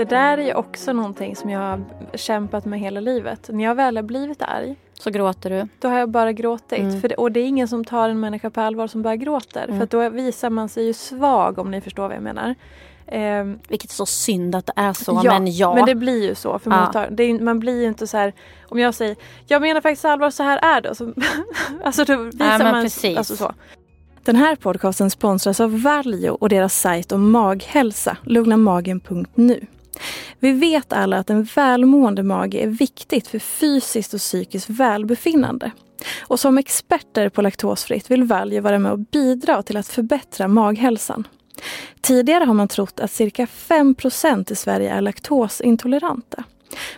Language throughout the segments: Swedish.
Det där är ju också någonting som jag har kämpat med hela livet. När jag väl har blivit arg Så gråter du. då har jag bara gråtit. Mm. För det, och det är ingen som tar en människa på allvar som bara gråter. Mm. För att då visar man sig ju svag om ni förstår vad jag menar. Ehm, Vilket är så synd att det är så. ja, men ja. men det blir ju så för Ja. mottagaren. Det är, ju- Man blir ju inte så här, om jag säger jag menar faktiskt allvar, så här är det. Så, alltså då visar Ja, men man precis. Alltså så. Den här podcasten sponsras av Valjo och deras sajt om maghälsa, lugnamagen.nu. Vi vet alla att en välmående mage är viktigt för fysiskt och psykiskt välbefinnande. Och som experter på laktosfritt vill Valje vara med och bidra till att förbättra maghälsan. Tidigare har man trott att cirka 5% i Sverige är laktosintoleranta.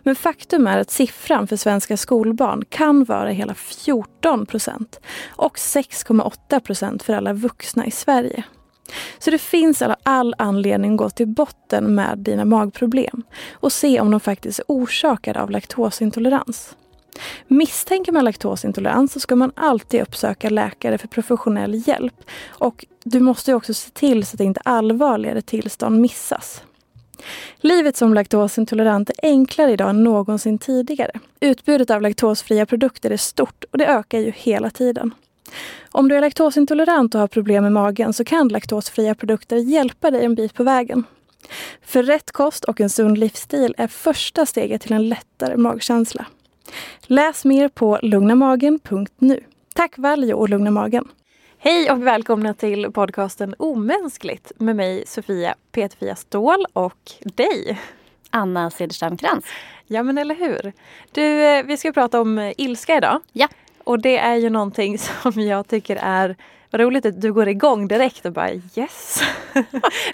Men faktum är att siffran för svenska skolbarn kan vara hela 14% och 6,8% för alla vuxna i Sverige. Så det finns all- all anledning att gå till botten med dina magproblem och se om de faktiskt är orsakade av laktosintolerans. Misstänker man laktosintolerans så ska man alltid uppsöka läkare för professionell hjälp. Och du måste också se till så att inte allvarligare tillstånd missas. Livet som laktosintolerant är enklare idag än någonsin tidigare. Utbudet av laktosfria produkter är stort och det ökar ju hela tiden. Om du är laktosintolerant och har problem med magen så kan laktosfria produkter hjälpa dig en bit på vägen. För rätt kost och en sund livsstil är första steget till en lättare magkänsla. Läs mer på lugnamagen.nu. Tack Valjo och Lugna Magen. Hej och välkomna till podcasten Omänskligt med mig Sofia Peterfia Ståhl och dig. Anna Cederström Krantz. Ja men eller hur. Du, eh, vi ska prata om ilska idag. Ja. Och det är ju någonting som jag tycker är vad roligt att du går igång direkt och bara yes!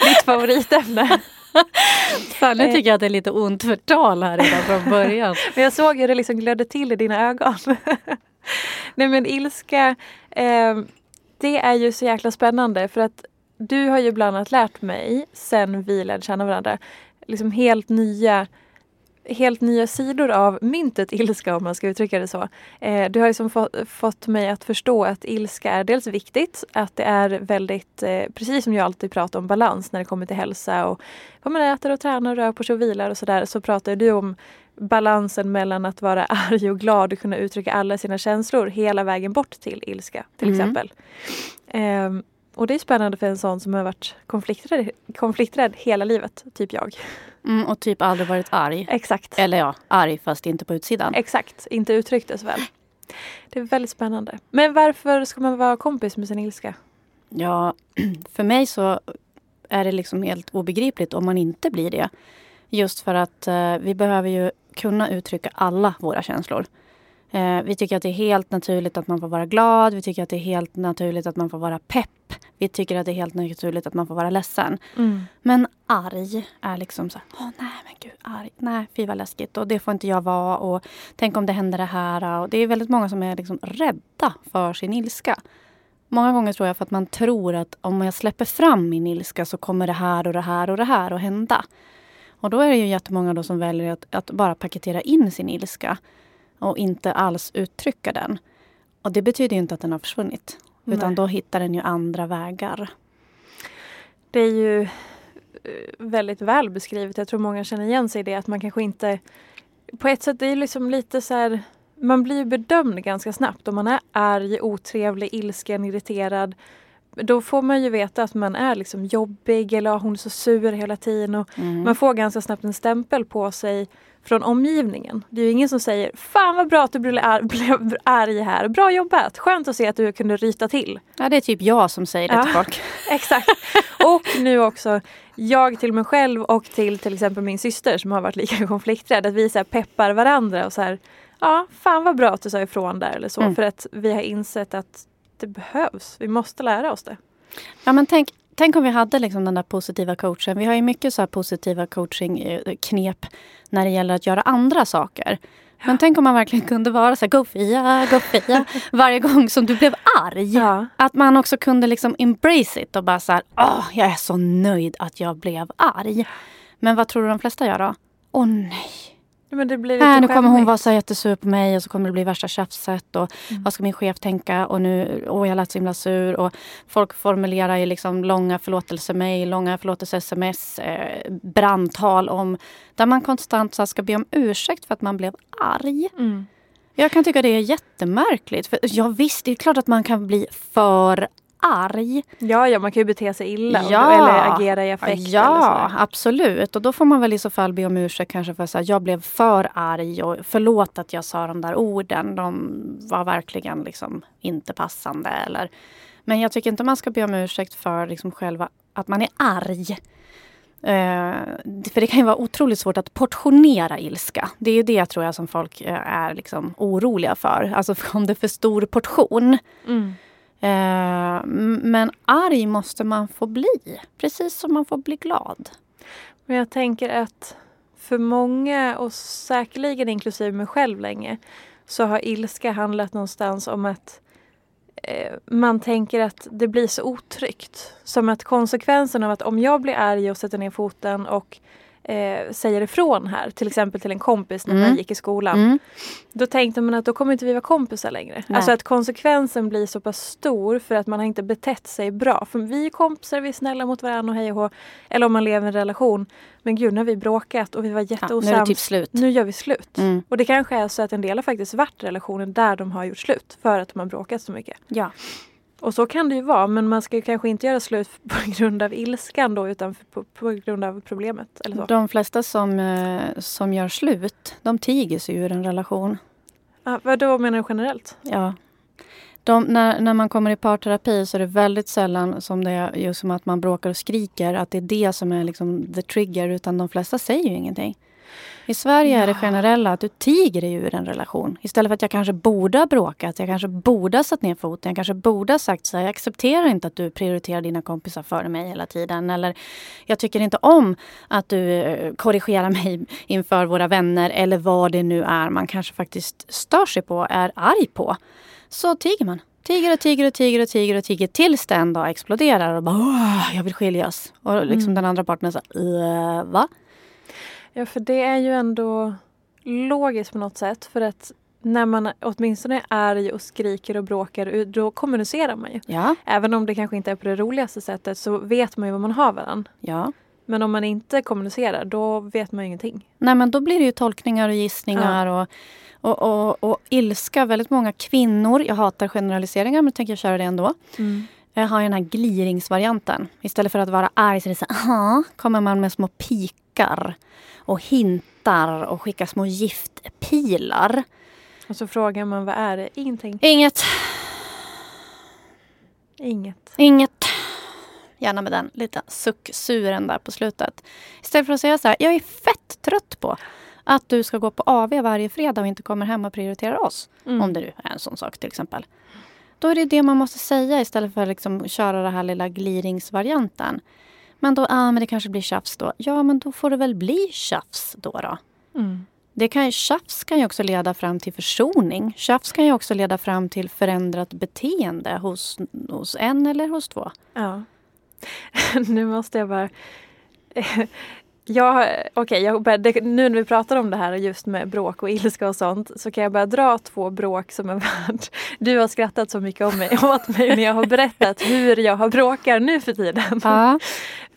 Ditt favoritämne. Nu tycker jag att det är lite ont förtal här redan från början. Men jag såg hur det liksom glödde till i dina ögon. Nej men ilska, eh, det är ju så jäkla spännande för att du har ju bland annat lärt mig sen vi lärde känna varandra liksom helt nya helt nya sidor av myntet ilska om man ska uttrycka det så. Eh, du har liksom få, fått mig att förstå att ilska är dels viktigt, att det är väldigt, eh, precis som jag alltid pratar om balans när det kommer till hälsa och vad man äter och tränar och rör på sig och vilar och sådär så pratar du om balansen mellan att vara arg och glad och kunna uttrycka alla sina känslor hela vägen bort till ilska till Mm. exempel. Ehm, och det är spännande för en sån som har varit konflikträdd, konflikträdd hela livet, typ jag. Mm, och typ aldrig varit arg. Exakt. Eller ja, arg fast inte på utsidan. Exakt, inte uttrycktes väl. Det är väldigt spännande. Men varför ska man vara kompis med sin ilska? Ja, för mig så är det liksom helt obegripligt om man inte blir det. Just för att eh, vi behöver ju kunna uttrycka alla våra känslor. Eh, vi tycker att det är helt naturligt att man får vara glad. Vi tycker att det är helt naturligt att man får vara pepp. Vi tycker att det är helt naturligt att man får vara ledsen. Men arg är liksom så här, åh nej men gud, arg, nej fy vad läskigt och det får inte jag vara och tänk om det händer det här. Och det är väldigt många som är liksom rädda för sin ilska. Många gånger tror jag för att man tror att om jag släpper fram min ilska så kommer det här och det här och det här att hända. Och då är det ju jättemånga då som väljer att, att bara paketera in sin ilska och inte alls uttrycka den. Och det betyder inte att den har försvunnit. Utan Nej. då hittar den ju andra vägar. Det är ju eh, väldigt väl beskrivet. Jag tror många känner igen sig i det att man kanske inte... På ett sätt det är liksom lite så här... Man blir ju bedömd ganska snabbt om man är arg, otrevlig, ilsken, irriterad. Då får man ju veta att man är liksom jobbig eller "Ah, hon är så sur hela tiden. Och Mm. Man får ganska snabbt en stämpel på sig från omgivningen. Det är ju ingen som säger Fan vad bra att du blev ar- blev arg här. Bra jobbat! Skönt att se att du kunde ryta till. Ja, det är typ jag som säger det Ja. till folk. Exakt. Och nu också jag till mig själv och till till exempel min syster som har varit lika konflikträdd. Att vi så peppar varandra och så här Ja, fan vad bra att du sa ifrån där eller så. Mm. För att vi har insett att det behövs. Vi måste lära oss det. Ja, men tänk, tänk om vi hade liksom den där positiva coachen. Vi har ju mycket så positiva coaching-knep när det gäller att göra andra saker. Men tänk om man verkligen kunde vara så här, go Fia, go Fia, varje gång som du blev arg. Ja. Att man också kunde liksom embrace it och bara så här, åh, jag är så nöjd att jag blev arg. Men vad tror du de flesta gör då? Åh nej, Men det blir lite äh, nu kommer hon vara så jättesur på mig och så kommer det bli värsta tjafset. Och Mm. Vad ska min chef tänka? Och nu, åh jag lät så himla sur. Och folk formulerar ju liksom långa förlåtelsemejl, långa förlåtelse-sms, eh, brandtal om där man konstant så ska be om ursäkt för att man blev arg. Mm. Jag kan tycka det är jättemärkligt. För ja, visst, det är klart att man kan bli för arg. Ja, ja, man kan ju bete sig illa Ja. eller agera i affekt. Ja, absolut. Och då får man väl i så fall be om ursäkt kanske för att jag blev för arg och förlåt att jag sa de där orden. De var verkligen liksom inte passande. Eller. Men jag tycker inte man ska be om ursäkt för liksom själva att man är arg. Eh, för det kan ju vara otroligt svårt att portionera ilska. Det är ju det tror jag som folk eh, är liksom oroliga för. Alltså om det är för stor portion. Mm. Eh, men arg måste man få bli. Precis som man får bli glad. Men jag tänker att för många, och säkerligen inklusive mig själv länge, så har ilska handlat någonstans om att eh, man tänker att det blir så otryggt. Som att konsekvensen av att om jag blir arg och sätter ner foten och eh, säger ifrån här, till exempel till en kompis när Mm. man gick i skolan. Mm. Då tänkte man att då kommer inte vi vara kompisar längre. Nej. Alltså att konsekvensen blir så pass stor för att man har inte betett sig bra. För vi är kompisar, vi är snälla mot varandra och hej och hå. Eller om man lever i en relation. Men gud, nu har vi bråkat och vi var Ja, nu jätteosams. är det typ slut. nu gör vi slut. Mm. Och det kanske är så att en del har faktiskt varit relationer där de har gjort slut. För att de har bråkat så mycket. Ja. Och så kan det ju vara. Men man ska kanske inte göra slut på grund av ilskan då. Utan på, på grund av problemet. Eller så. De flesta som, eh, som gör slut, de tiger sig ur en relation. Ah, vad då menar du generellt? Ja. De, när, när man kommer i parterapi så är det väldigt sällan som det är just som att man bråkar och skriker, att det är det som är liksom the trigger, utan de flesta säger ju ingenting. I Sverige är det Ja. generella att du tiger dig ur en relation. Istället för att jag kanske borde ha bråkat, jag kanske borde ha satt ner foten, jag kanske borde ha sagt så här, jag accepterar inte att du prioriterar dina kompisar före mig hela tiden. Eller jag tycker inte om att du eh, korrigerar mig inför våra vänner eller vad det nu är man kanske faktiskt stör sig på, är arg på. Så tiger man. Tiger och tiger och tiger och tiger och tiger tills det en dag exploderar och bara "Åh, jag vill skiljas. Och liksom Mm. den andra partnern säger va? Ja, för det är ju ändå logiskt på något sätt. För att när man åtminstone är arg och skriker och bråkar, då kommunicerar man ju. Ja, Även om det kanske inte är på det roligaste sättet så vet man ju vad man har varandra. ja. Men om man inte kommunicerar, då vet man ju ingenting. Nej men då blir det ju tolkningar och gissningar och, och, och, och ilska. Väldigt många kvinnor, jag hatar generaliseringar men tänker jag köra det ändå. Jag har ju den här gliringsvarianten. Istället för att vara arg så är det så här, kommer man med små pikar och hintar och skickar små giftpilar. Och så frågar man vad är det? Ingenting. Inget, Inget. inget. Gärna med den lite sucksuren där på slutet. Istället för att säga så här, jag är fett trött på att du ska gå på AV varje fredag och inte kommer hem och prioriterar oss. Mm. Om det nu är en sån sak till exempel. Då är det det man måste säga istället för att liksom köra den här lilla gliringsvarianten. Men då, ah, men det kanske blir tjafs då. Ja, men då får det väl bli tjafs då. då. Mm. Det kan, tjafs kan ju också leda fram till försoning. Tjafs kan ju också leda fram till förändrat beteende hos, hos en eller hos två. Ja. nu måste jag bara... Jag började, nu när vi pratar om det här just med bråk och ilska och sånt så kan jag bara dra två bråk som är värt. Du har skrattat så mycket om mig, åt mig när jag har berättat hur jag har bråkar nu för tiden. Ja.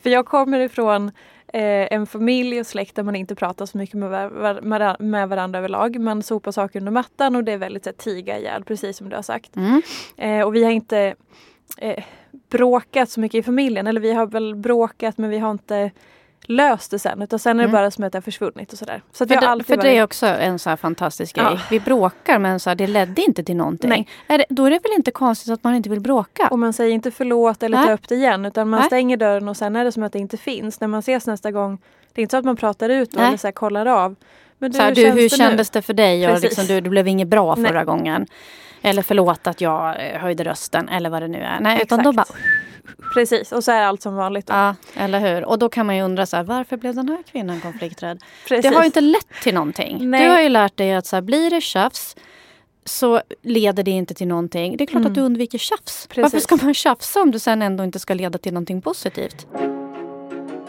För jag kommer ifrån eh, en familj och släkt där man inte pratar så mycket med, var, var, med varandra överlag. Man sopar saker under mattan och det är väldigt så här, tiga ihjäl, precis som du har sagt. Mm. Eh, och vi har inte eh, bråkat så mycket i familjen. Eller vi har väl bråkat men vi har inte löst det sen. Utan sen är det Mm. bara som att det har försvunnit och sådär. Så För, jag alltid för det är varit- också en så här fantastisk grej. Ja. Vi bråkar men så här, det ledde inte till någonting. Nej. Är det, då är det väl inte konstigt att man inte vill bråka? Och man säger inte förlåt eller Nej. ta upp det igen. Utan man Nej. stänger dörren och sen är det som att det inte finns. När man ses nästa gång. Det är inte så att man pratar ut Nej. eller så här, kollar av. Men du, så här, hur du, hur det kändes det för dig? Och liksom, du, det blev inget bra Nej. förra gången. Eller förlåt att jag eh, höjde rösten eller vad det nu är. Nej, utan då bara, Exakt. Precis, och så är allt som vanligt. Då. ja, eller hur? Och då kan man ju undra så här, varför blev den här kvinnan konflikträdd? Precis. Det har ju inte lett till någonting. Nej. Du har ju lärt dig att så här, blir det tjafs så leder det inte till någonting. Det är klart Mm. att du undviker tjafs. Precis. Varför ska man tjafsa om det sen ändå inte ska leda till någonting positivt?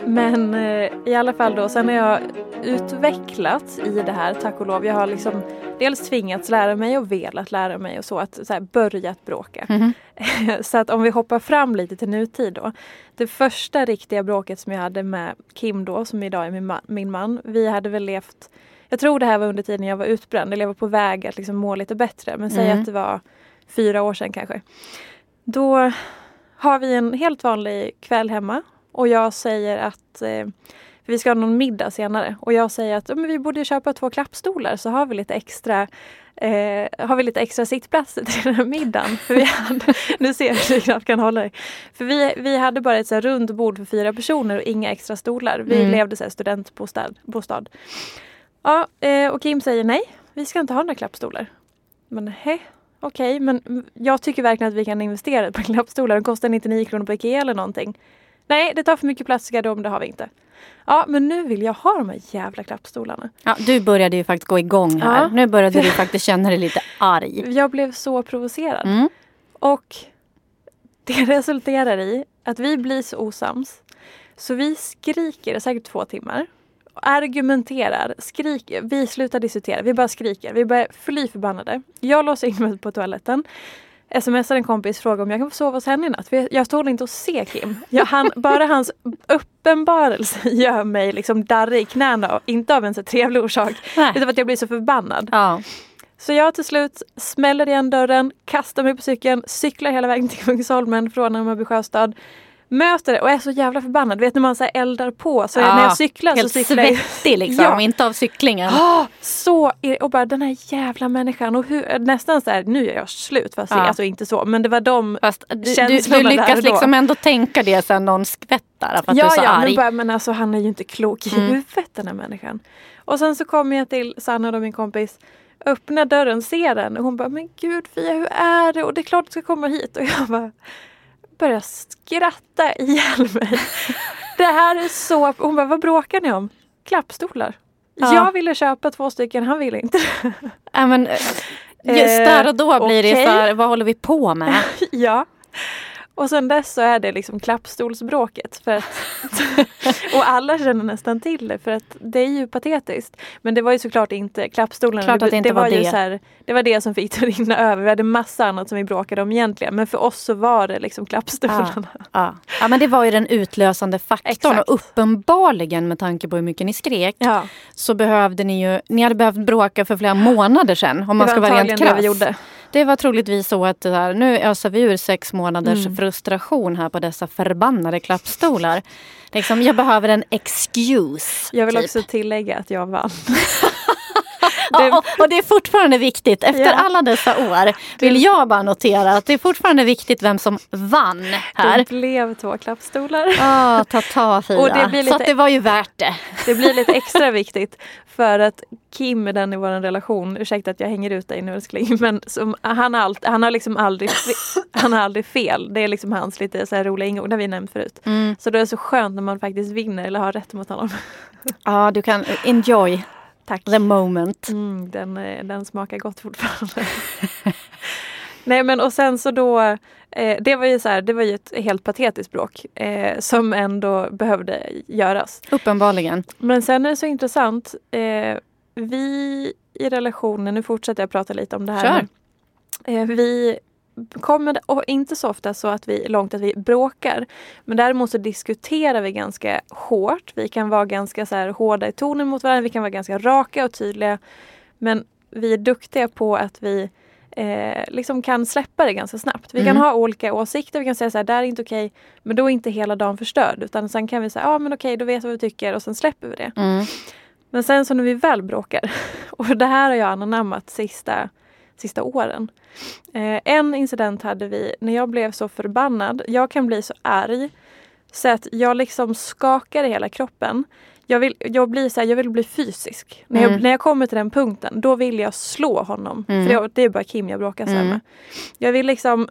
Men eh, i alla fall då, sen har jag utvecklats i det här tack och lov. Jag har liksom dels tvingats lära mig och velat lära mig och så att så här, börjat bråka. Mhm. så att om vi hoppar fram lite till nutid då. Det första riktiga bråket som jag hade med Kim då, som idag är min, ma- min man. Vi hade väl levt, jag tror det här var under tiden jag var utbränd, eller jag var på väg att liksom må lite bättre. Men säg Mm. att det var fyra år sedan kanske. Då har vi en helt vanlig kväll hemma och jag säger att eh, vi ska ha någon middag senare och jag säger att "Ja, men vi borde köpa två klappstolar så har vi lite extra eh, har vi lite extra sittplatser till den här middagen. För vi hade, nu ser jag att jag knappt kan hålla dig. För vi, vi hade bara ett så här runt bord för fyra personer och inga extra stolar. Vi Mm. levde så här studentbostad. Bostad. Ja, eh, och Kim säger nej, vi ska inte ha några klappstolar. Men hej, okej, men jag tycker verkligen att vi kan investera på klappstolar. De kostar 99 kronor på Ikea eller någonting. Nej, det tar för mycket plats i garderoben, det har vi inte. Ja, men nu vill jag ha de här jävla klappstolarna. Ja, du började ju faktiskt gå igång här. Ja. Nu började du faktiskt känna dig lite arg. Jag blev så provocerad. Mm. Och det resulterar i att vi blir så osams. Så vi skriker i säkert två timmar. Argumenterar, skriker. Vi slutar diskutera. Vi bara skriker. Vi börjar fly förbannade. Jag låser in mig på toaletten. Smsar en kompis frågar om jag kan få sova hos henne i natt. För jag, tål inte att se Kim. Jag, han, bara hans uppenbarelse gör mig liksom darrig i knäna. Och inte av en så trevlig orsak. Nej. Utan för att jag blir så förbannad. Ja. Så jag till slut smäller igen dörren, kastar mig på cykeln, cyklar hela vägen till Kungsholmen från Hammarby sjöstad. Möter det och är så jävla förbannad. Vet när man så eldar på. Så Ja, när jag cyklar så Helt cyklar jag... svettig liksom, Ja. inte av cyklingen. Ah, så och bara den här jävla människan. Och hur, nästan så här, nu är jag slut. Fast Ja. alltså inte så. Men det var de Fast du, du, Känslorna du där lyckas och då. liksom ändå tänka det sen någon skvättar för att ja, du är så ja, arg. men, bara, men alltså han är ju inte klok i Mm. huvudet den här människan. Och sen så kommer jag till Sanna då min kompis. Öppnar dörren, ser den och hon bara men gud Fia hur är det? Och det är klart du ska komma hit. Och jag bara börjar skratta ihjäl mig. det här är så... Hon bara vad bråkar ni om? Klappstolar. Ja. Jag ville köpa två stycken, han ville inte. Ja, men, eh, just Eh, där och då blir det okej. så här, vad håller vi på med? ja. Och sen dess så är det liksom klappstolsbråket. För att, och alla känner nästan till det för att det är ju patetiskt. Men det var ju såklart inte klappstolarna. Klart att det inte var ju det. Så här, det var det som fick det att rinna över. Vi hade massa annat som vi bråkade om egentligen. Men för oss så var det liksom klappstolarna. Ja. ja, men det var ju den utlösande faktorn. Exakt. Och uppenbarligen med tanke på hur mycket ni skrek Ja, så behövde ni ju, ni hade behövt bråka för flera månader sedan om man det ska var vara rent antagligen det krass. vi gjorde. Det var troligtvis så att det där, nu öser vi ur sex månaders Mm. frustration här på dessa förbannade klappstolar. Liksom, jag behöver en excuse. Jag vill typ. också tillägga att jag vann. Ja, och, och det är fortfarande viktigt. Efter Ja. alla dessa år vill jag bara notera att det är fortfarande viktigt vem som vann här. Det blev två klappstolar. Ah, ta ta Fia. Och det blir Så lite- att det var ju värt det. Det blir lite extra viktigt för att Kim är den i vår relation, ursäkta att jag hänger ut dig nu älskling, men som, han, har allt, han har liksom aldrig, han har aldrig fel. Det är liksom hans lite så här roliga ingång, det har vi nämnt förut. Mm. Så det är så skönt när man faktiskt vinner eller har rätt mot honom. Ja, du kan enjoy Tack. the moment. Mm, den, eh, den smakar gott fortfarande. Nej men och sen så då, eh, det var ju så här, det var ju ett helt patetiskt bråk eh, som ändå behövde göras. Uppenbarligen. Men sen är det så intressant. Eh, vi i relationen, nu fortsätter jag prata lite om det här. Kör. Eh, vi kommer inte så ofta så att vi långt att vi bråkar. Men däremot så diskuterar vi ganska hårt. Vi kan vara ganska så här hårda i tonen mot varandra. Vi kan vara ganska raka och tydliga. Men vi är duktiga på att vi eh, liksom kan släppa det ganska snabbt. Vi kan Mm. ha olika åsikter. Vi kan säga så här, det här är inte okej. Men då är inte hela dagen förstörd. Utan sen kan vi säga, ja men okej, då vet vi vad vi tycker och sen släpper vi det. Mm. Men sen så när vi väl bråkar, och det här har jag anammat sista, sista åren. Eh, en incident hade vi när jag blev så förbannad. Jag kan bli så arg så att jag liksom skakar i hela kroppen. Jag vill, jag blir så här, jag vill bli fysisk. När, Mm. jag, när jag kommer till den punkten, då vill jag slå honom. Mm. För det, det är bara Kim jag bråkar Mm. med. Jag vill liksom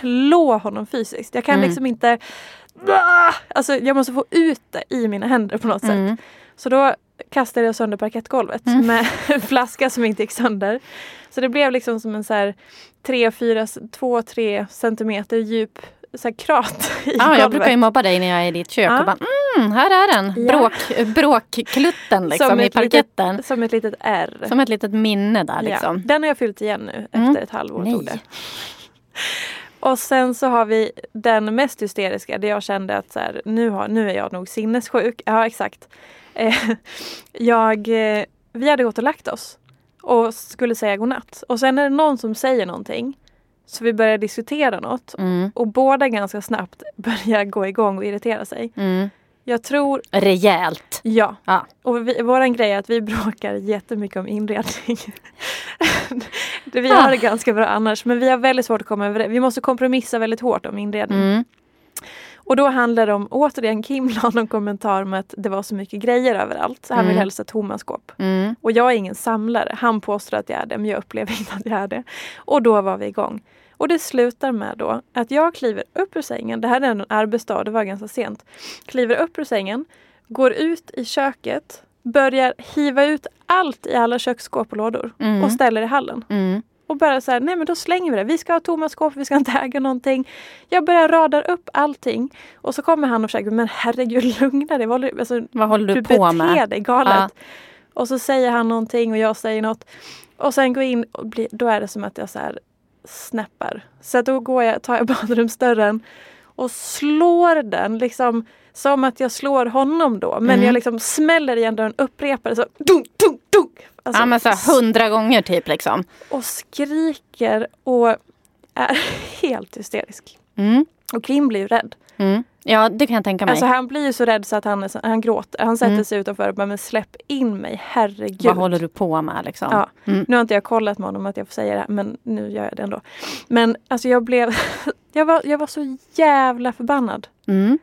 slå honom fysiskt. Jag kan Mm. liksom inte... Alltså jag måste få ut det i mina händer på något sätt. Så då kastade jag sönder parkettgolvet Mm. med en flaska som inte gick sönder. Så det blev liksom som en så här 3, 4, 2, 3 centimeter djup så här krat i Ja, golvet. jag brukar ju mobba dig när jag är i ditt kök Ja. och bara Mm, här är den! Ja. Bråk, bråkklutten liksom, Som i ett parketten. litet, som ett litet R. Som ett litet minne där Ja. liksom. Den har jag fyllt igen nu efter Mm. ett halvår. Nej. Och sen så har vi den mest hysteriska där jag kände att så här, nu, har, nu är jag nog sinnessjuk. Ja exakt. Eh, jag, eh, vi hade gått och lagt oss och skulle säga godnatt. Och sen är det någon som säger någonting. Så vi börjar diskutera något. Mm, Och båda ganska snabbt börjar gå igång och irritera sig. mm. Jag tror, Rejält. ja. Ja. Och vi, våran grej är att vi bråkar jättemycket om inredning. Det- vi Ah. har det ganska bra annars men vi har väldigt svårt att komma överens. Vi måste kompromissa väldigt hårt om inredning. Mm. Och då handlar det om, återigen Kim la någon kommentar om att det var så mycket grejer överallt. Så han vill Mm. helst ha tomma skåp. Mm. Och jag är ingen samlare. Han påstår att jag är det men jag upplever inte att jag är det. Och då var vi igång. Och det slutar med då att jag kliver upp ur sängen. Det här är en arbetsdag, det var ganska sent. Kliver upp ur sängen, går ut i köket, börjar hiva ut allt i alla köksskåp och lådor Mm. och ställer i hallen. Mm. Och bara så här, nej men då slänger vi det. Vi ska ha tomma skåp, vi ska inte äga någonting. Jag börjar rada upp allting. Och så kommer han och försöker, men herregud lugna dig. Vad håller- Alltså, Vad håller du, du på beter med? dig galet. Ja. Och så säger han någonting och jag säger något. Och sen går in och blir, då är det som att jag så här snäppar. Så då går jag, tar jag badrumsdörren och slår den liksom som att jag slår honom då. Men Mm. jag liksom smäller igen dörren, upprepar det så. Dunk, dunk, dunk. Alltså, ja men så hundra gånger typ liksom. och skriker och är helt hysterisk. Mm. Och Kim blir ju rädd. Mm. Ja det kan jag tänka mig. Alltså han blir ju så rädd så att han, han gråter. Han sätter Mm. sig utanför och bara, men släpp in mig, herregud. Vad håller du på med liksom? Ja. Mm. Nu har inte jag kollat med honom att jag får säga det här, men nu gör jag det ändå. Men alltså jag blev... jag, var, jag var så jävla förbannad. Mm.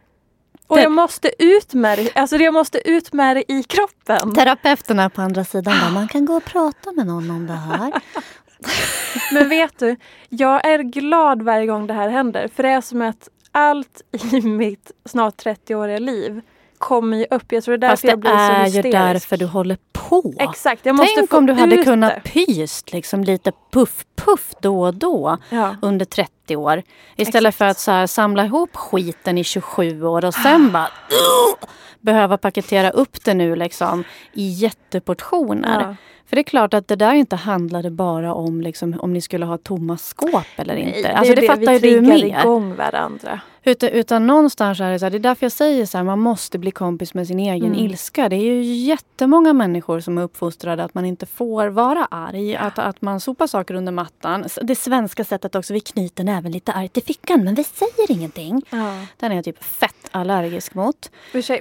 Och jag måste ut med det. Alltså jag måste ut med det i kroppen. Terapeuterna på andra sidan bara, man kan gå och prata med någon om det här. Men vet du, jag är glad varje gång det här händer. För det är som att allt i mitt snart 30-åriga liv kommer ju upp. Jag tror det är Fast därför jag det blir så är ju hysterisk. därför du håller på. Exakt, jag måste Tänk få om du hade kunnat det. pyst liksom lite puff puff då och då Ja. under 30 år. Istället Exakt. för att så här, samla ihop skiten i 27 år och sen bara "Ugh!" behöva paketera upp det nu liksom i jätteportioner. Ja. För det är klart att det där inte handlade bara om liksom, om ni skulle ha tomma skåp eller Nej, inte. Alltså det, är fattar vi ju du mer. igång varandra. Utan, utan någonstans är det så här, det är därför jag säger så här, man måste bli kompis med sin egen Mm. ilska. Det är ju jättemånga människor som är uppfostrade att man inte får vara arg. Att, att man sopar saker under mattan. Det svenska sättet också, vi knyter näven lite argt i fickan men vi säger ingenting. Ja. Den är jag typ fett allergisk mot.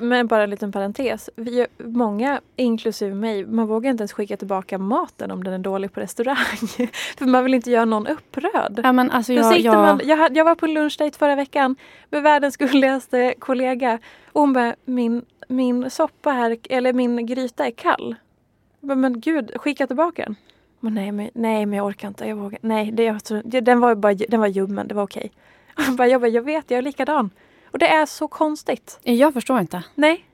Men bara en liten parentes. Vi, många, inklusive mig, man vågar inte ens skicka tillbaka maten om den är dålig på restaurang. För man vill inte göra någon upprörd. Ja, men alltså jag, jag, man, jag, jag var på lunchdate förra veckan med världens gulligaste kollega. Och hon bara, min, min soppa här, eller min gryta är kall. Bara, men gud, skicka tillbaka den. Men nej, men, nej, men jag orkar inte. Jag vågar. Nej, det, jag, den var bara den var ljummen, det var okej. Jag bara, jag, bara, jag vet, jag är likadan. Och det är så konstigt. jag förstår inte. Nej.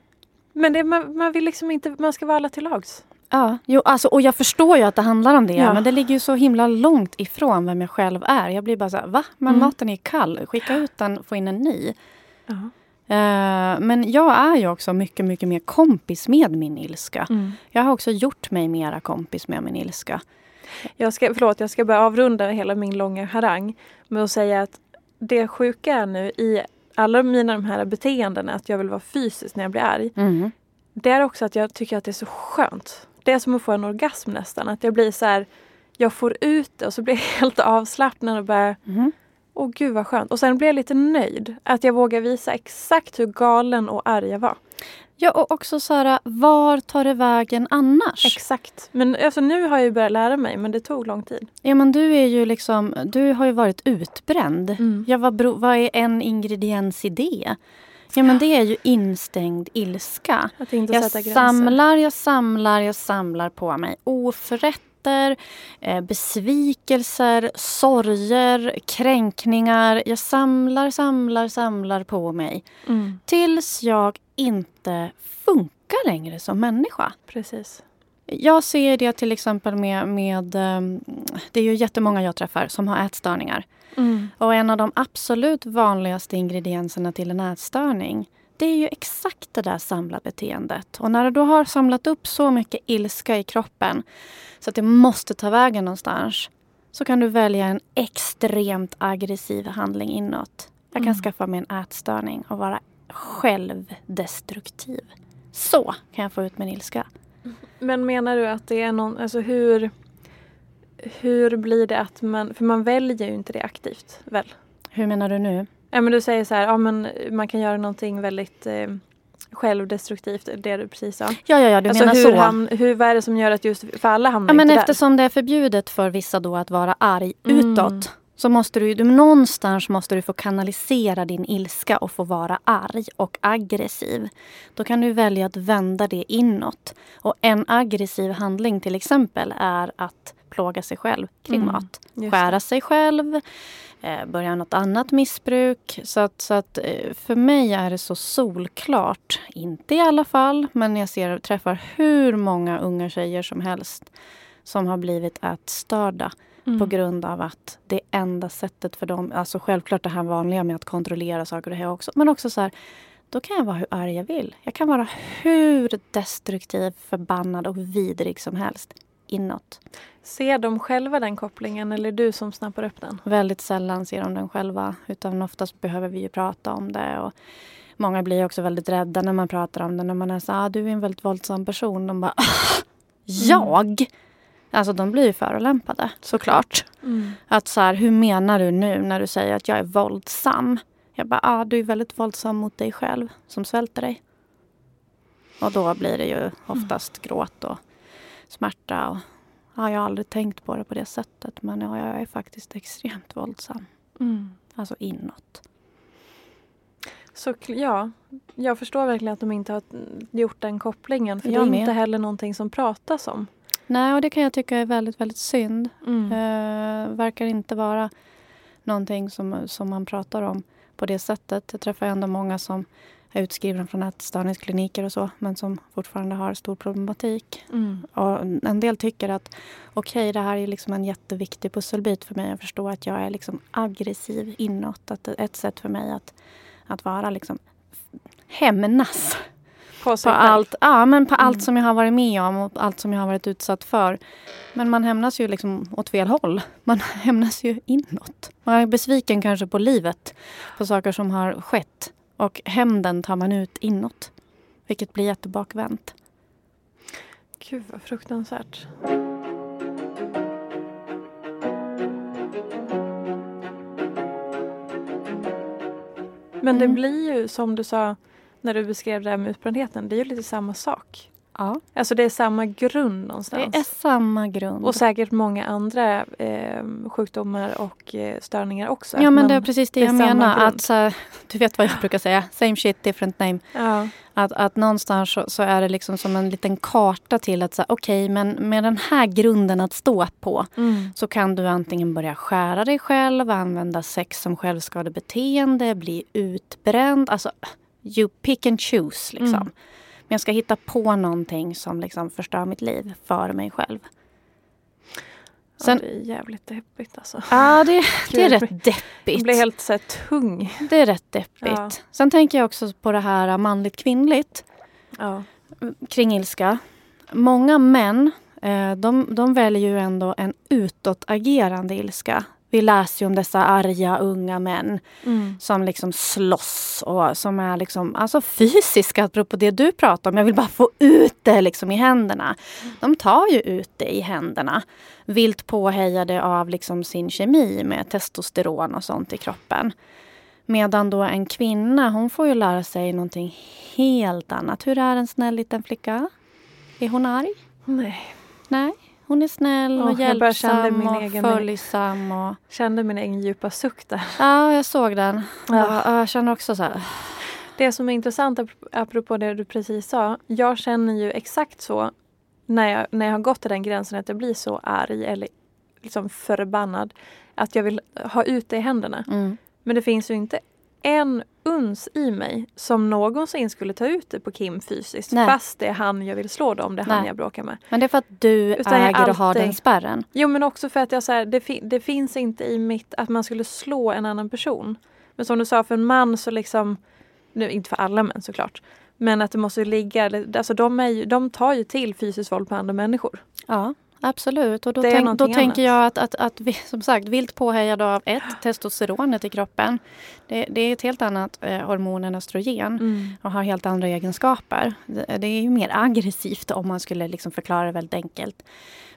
Men det, man, man vill liksom inte, man ska vara alla till lags. Ja, jo, alltså, och jag förstår ju att det handlar om det. Ja. Men det ligger ju så himla långt ifrån vem jag själv är. Jag blir bara så här, va? Men Mm. maten är kall. Skicka ut den, få in en ny. Ja. Eh, men jag är ju också mycket, mycket mer kompis med min ilska. Mm. Jag har också gjort mig mera kompis med min ilska. Jag ska, förlåt, jag ska bara avrunda hela min långa harang med att säga att det sjuka är nu i alla mina de här beteenden att jag vill vara fysisk när jag blir arg. Mm. Det är också att jag tycker att det är så skönt. Det är som att få en orgasm nästan. Att jag blir så här, jag får ut det och så blir jag helt avslappnad och bara Mm. Åh gud vad skönt. Och sen blir jag lite nöjd. Att jag vågar visa exakt hur galen och arg jag var. Ja, och också så här, var tar det vägen annars? Exakt. Men alltså, nu har jag ju börjat lära mig men det tog lång tid. Ja, men du är ju liksom, du har ju varit utbränd. Mm. Ja, vad, vad är en ingrediens i det? Ja, men det är ju instängd ilska. Jag samlar, jag samlar, jag samlar på mig oförrätter, eh, besvikelser, sorger, kränkningar. Jag samlar, samlar, samlar på mig. Mm. Tills jag inte funkar längre som människa. Precis. Jag ser det till exempel med, med ehm, det är ju jättemånga jag träffar som har ätstörningar. Mm. Och en av de absolut vanligaste ingredienserna till en ätstörning det är ju exakt det där samlarbeteendet. Och när du då har samlat upp så mycket ilska i kroppen så att det måste ta vägen någonstans så kan du välja en extremt aggressiv handling inåt. Jag kan mm. skaffa mig en ätstörning och vara självdestruktiv. Så kan jag få ut min ilska. Men menar du att det är någon, alltså hur, hur blir det att man, för man väljer ju inte det aktivt väl? Hur menar du nu? Ja men du säger så här, ja men man kan göra någonting väldigt eh, självdestruktivt, det du precis sa. Ja, ja, ja du alltså menar hur så. Ham, hur, vad är det som gör att just, för alla hamnar ja, men inte Eftersom där. det är förbjudet för vissa då att vara arg mm. utåt så måste du, du någonstans måste du få kanalisera din ilska och få vara arg och aggressiv. Då kan du välja att vända det inåt. Och en aggressiv handling till exempel är att plåga sig själv kring mm, mat. Skära sig själv, eh, börja något annat missbruk. Så att, så att eh, för mig är det så solklart, inte i alla fall, men jag ser träffar hur många unga tjejer som helst som har blivit ätstörda mm. På grund av att det enda sättet för dem, alltså självklart det här vanliga med att kontrollera saker och det också, men också så här, då kan jag vara hur arg jag vill. Jag kan vara hur destruktiv, förbannad och vidrig som helst inåt. Ser de själva den kopplingen eller är du som snappar upp den? Väldigt sällan ser de den själva. Utan oftast behöver vi ju prata om det. Och många blir också väldigt rädda när man pratar om det. När man är så ah, du är en väldigt våldsam person. De bara, ah, jag? Alltså de blir ju förolämpade såklart. Mm. Att så här, hur menar du nu när du säger att jag är våldsam? Jag bara, ah, du är väldigt våldsam mot dig själv som svälter dig. Och då blir det ju oftast mm. gråt och smärta. Och, ja, jag har aldrig tänkt på det på det sättet men ja, jag är faktiskt extremt våldsam. Mm. Alltså inåt. Så ja, jag förstår verkligen att de inte har gjort den kopplingen. För jag det är med. inte heller någonting som pratas om. Nej, och det kan jag tycka är väldigt, väldigt synd. Mm. Uh, verkar inte vara någonting som, som man pratar om på det sättet. Jag träffar ändå många som är utskrivna från ätstörningskliniker och så men som fortfarande har stor problematik. Mm. Och en del tycker att okej, okay, det här är liksom en jätteviktig pusselbit för mig att förstå att jag är liksom aggressiv inåt. Att ett sätt för mig att, att vara liksom hämnas på, på allt, ja, men på mm. allt som jag har varit med om och allt som jag har varit utsatt för. Men man hämnas ju liksom åt fel håll. Man hämnas ju inåt. Man är besviken kanske på livet, på saker som har skett. Och hämnden tar man ut inåt. Vilket blir jättebakvänt. Gud vad fruktansvärt. Men det mm. blir ju som du sa när du beskrev det här med utbrändheten, det är ju lite samma sak. Ja. Alltså det är samma grund någonstans. Det är samma grund. Och säkert många andra eh, sjukdomar och eh, störningar också. Ja men, men det är precis det, det jag menar. Att, så, du vet vad jag brukar säga, same shit different name. Ja. Att, att någonstans så, så, är det liksom som en liten karta till att okej okay, men med den här grunden att stå på mm. så kan du antingen börja skära dig själv, använda sex som självskadebeteende, bli utbränd. Alltså you pick and choose liksom. Mm. Men jag ska hitta på någonting som liksom förstör mitt liv för mig själv. Sen, ja, det är jävligt deppigt alltså. Ja, det, det är rätt deppigt. Jag blir helt så tung. Det är rätt deppigt. Ja. Sen tänker jag också på det här manligt kvinnligt. Ja. Kring ilska. Många män, eh, de, de väljer ju ändå en utåtagerande ilska vi läser ju om dessa arga unga män mm. som liksom slåss och som är liksom, alltså fysiska, apropå det du pratar om. Jag vill bara få ut det liksom i händerna. De tar ju ut det i händerna. Vilt påhejade av liksom sin kemi med testosteron och sånt i kroppen. Medan då en kvinna, hon får ju lära sig någonting helt annat. Hur är en snäll liten flicka? Är hon arg? Nej. Nej. Hon är snäll och oh, hjälpsam och följsam. Och... Kände min egen djupa suck där. Ja, jag såg den. Ja. Jag känner också så här. Det som är intressant apropå det du precis sa. Jag känner ju exakt så när jag, när jag har gått till den gränsen att jag blir så arg eller liksom förbannad. Att jag vill ha ut det i händerna. Mm. Men det finns ju inte en uns i mig som någonsin skulle ta ut det på Kim fysiskt. Nej. Fast det är han jag vill slå då, om det är Nej. han jag bråkar med. Men det är för att du Utan äger alltid... och har den spärren. Jo men också för att jag så här, det, fi det, finns inte i mitt att man skulle slå en annan person. Men som du sa, för en man så liksom nu inte för alla män såklart, men att det måste ligga, alltså de, är ju, de tar ju till fysiskt våld på andra människor. Ja, absolut. Och då, tänk, då tänker jag att, att, att vi, som sagt, vilt påhejade av ett, testosteronet i kroppen. Det, det är ett helt annat eh, hormon än östrogen mm. och har helt andra egenskaper. Det, det är ju mer aggressivt om man skulle liksom förklara det väldigt enkelt.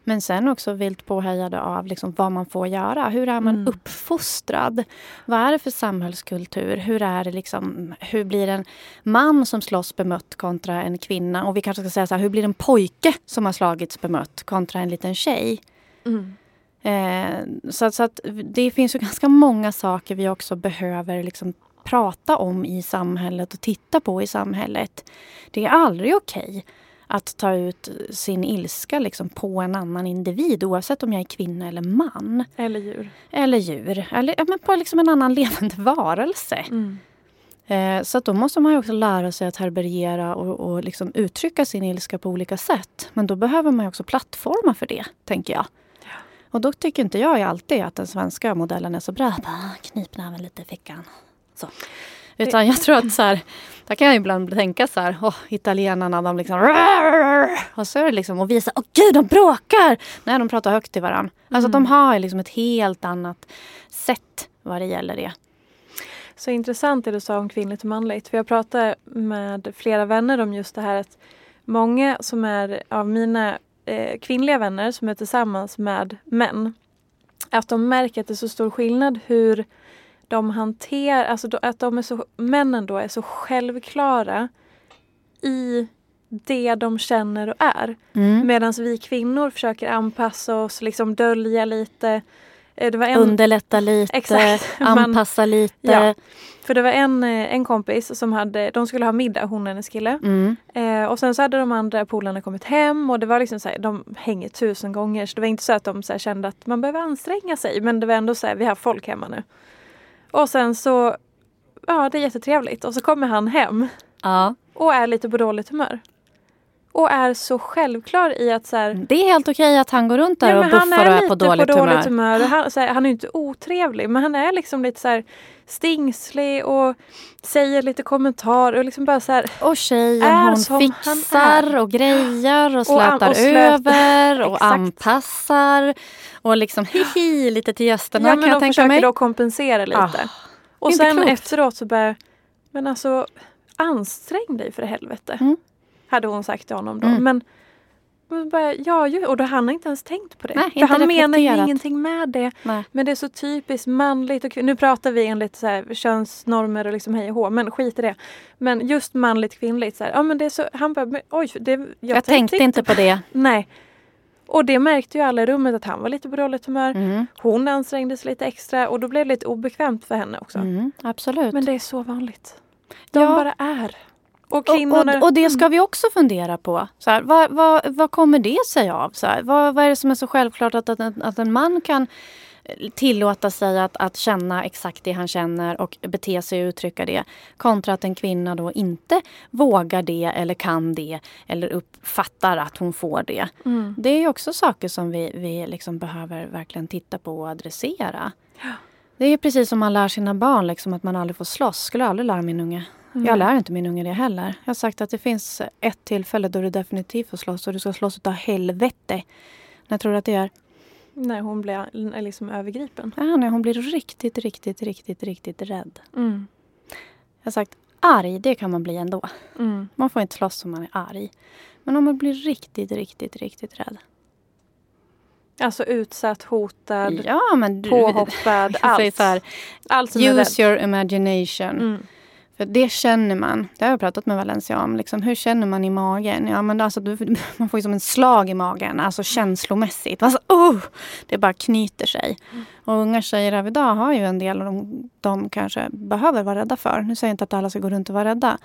Men sen också vilt påhejade av liksom vad man får göra. Hur är man mm. uppfostrad? Vad är det för samhällskultur? Hur, är det liksom, hur blir en man som slåss bemött kontra en kvinna? Och vi kanske ska säga så här, hur blir en pojke som har slagits bemött kontra en liten tjej? Mm. Eh, så, så, att det finns ju ganska många saker vi också behöver liksom prata om i samhället och titta på i samhället. Det är aldrig okej okay att ta ut sin ilska liksom på en annan individ oavsett om jag är kvinna eller man. Eller djur. Eller djur. Eller ja, men på liksom en annan levande varelse. Mm. Eh, så då måste man också lära sig att härbärgera och, och liksom uttrycka sin ilska på olika sätt. Men då behöver man också plattforma för det, tänker jag. Och då tycker inte jag alltid att den svenska modellen är så bra. Bara, knip näven lite i fickan. Så. Utan jag tror att så här, där kan jag ibland tänka så här, oh, italienarna de liksom och så är det liksom och visa, åh oh, gud de bråkar! Nej, de pratar högt till varandra. Alltså mm. de har liksom ett helt annat sätt vad det gäller det. Så intressant det du sa om kvinnligt och manligt. För jag pratade med flera vänner om just det här att många som är av mina eh, kvinnliga vänner som är tillsammans med män, att de märker att det är så stor skillnad hur de hanterar, alltså att de är så, männen då är så självklara i det de känner och är. Mm. Medan vi kvinnor försöker anpassa oss, liksom dölja lite. Eh, det var en, Underlätta lite, exakt, anpassa man, lite. Ja, för det var en, eh, en kompis som hade, de skulle ha middag, hon och hennes kille. Mm. Eh, och sen så hade de andra polarna kommit hem och det var liksom så här, de hänger tusen gånger. Så det var inte så att de så kände att man behöver anstränga sig. Men det var ändå så här, vi har folk hemma nu. Och sen så, ja det är jättetrevligt. Och så kommer han hem. Ja. Och är lite på dåligt humör. Och är så självklar i att så här, Det är helt okej att han går runt där ja, och buffar och är på dåligt, på dåligt humör. humör. Han, här, han, är inte otrevlig men han är liksom lite så här stingslig och säger lite kommentarer och liksom bara så här, Och tjejen hon fixar och grejer och slätar och, över och anpassar. Och liksom hihi lite till gästerna ja, kan jag tänka mig. då kompensera lite. Ah, och sen klokt. efteråt så bara, men alltså ansträng dig för helvete. Mm. Hade hon sagt till honom då. Mm. Men bara, ja, ju, och då han har inte ens tänkt på det. Nej, för han menar ju ingenting med det. Nej. Men det är så typiskt manligt och Nu pratar vi enligt så här, könsnormer och liksom hej och hå, men skit i det. Men just manligt kvinnligt, så här, ja, men det är så, han bara, oj, det, jag, jag tänkte inte på det. Nej. Och det märkte ju alla i rummet att han var lite på dåligt humör. Mm. Hon ansträngde sig lite extra och då blev det lite obekvämt för henne också. Mm, absolut. Men det är så vanligt. De ja. bara är. Och, kvinnorna... och, och, och, det ska vi också fundera på. Så här, vad, vad, vad kommer det sig av? Så här, vad, vad är det som är så självklart att, att, att en man kan tillåta sig att, att känna exakt det han känner och bete sig och uttrycka det. Kontra att en kvinna då inte vågar det eller kan det eller uppfattar att hon får det. Mm. Det är också saker som vi, vi liksom behöver verkligen titta på och adressera. Ja. Det är precis som man lär sina barn liksom, att man aldrig får slåss. Skulle aldrig lära min unge. Mm. Jag lär inte min unge det heller. Jag har sagt att det finns ett tillfälle då du definitivt får slåss och du ska slåss utav helvete. När tror du att det är? När hon blir liksom övergripen? Ja, när hon blir riktigt, riktigt, riktigt, riktigt rädd. Mm. Jag har sagt arg, det kan man bli ändå. Mm. Man får inte slåss om man är arg. Men om man blir riktigt, riktigt, riktigt rädd. Alltså utsatt, hotad, ja, men du, påhoppad, allt. Här, allt use your imagination. Mm. För det känner man. Det har jag pratat med Valencia om. Liksom, hur känner man i magen? Ja, men alltså, man får ju som en slag i magen, alltså känslomässigt. Alltså, oh, det bara knyter sig. Mm. Och unga tjejer av idag har ju en del av de, de kanske behöver vara rädda för. Nu säger jag inte att alla ska gå runt och vara rädda.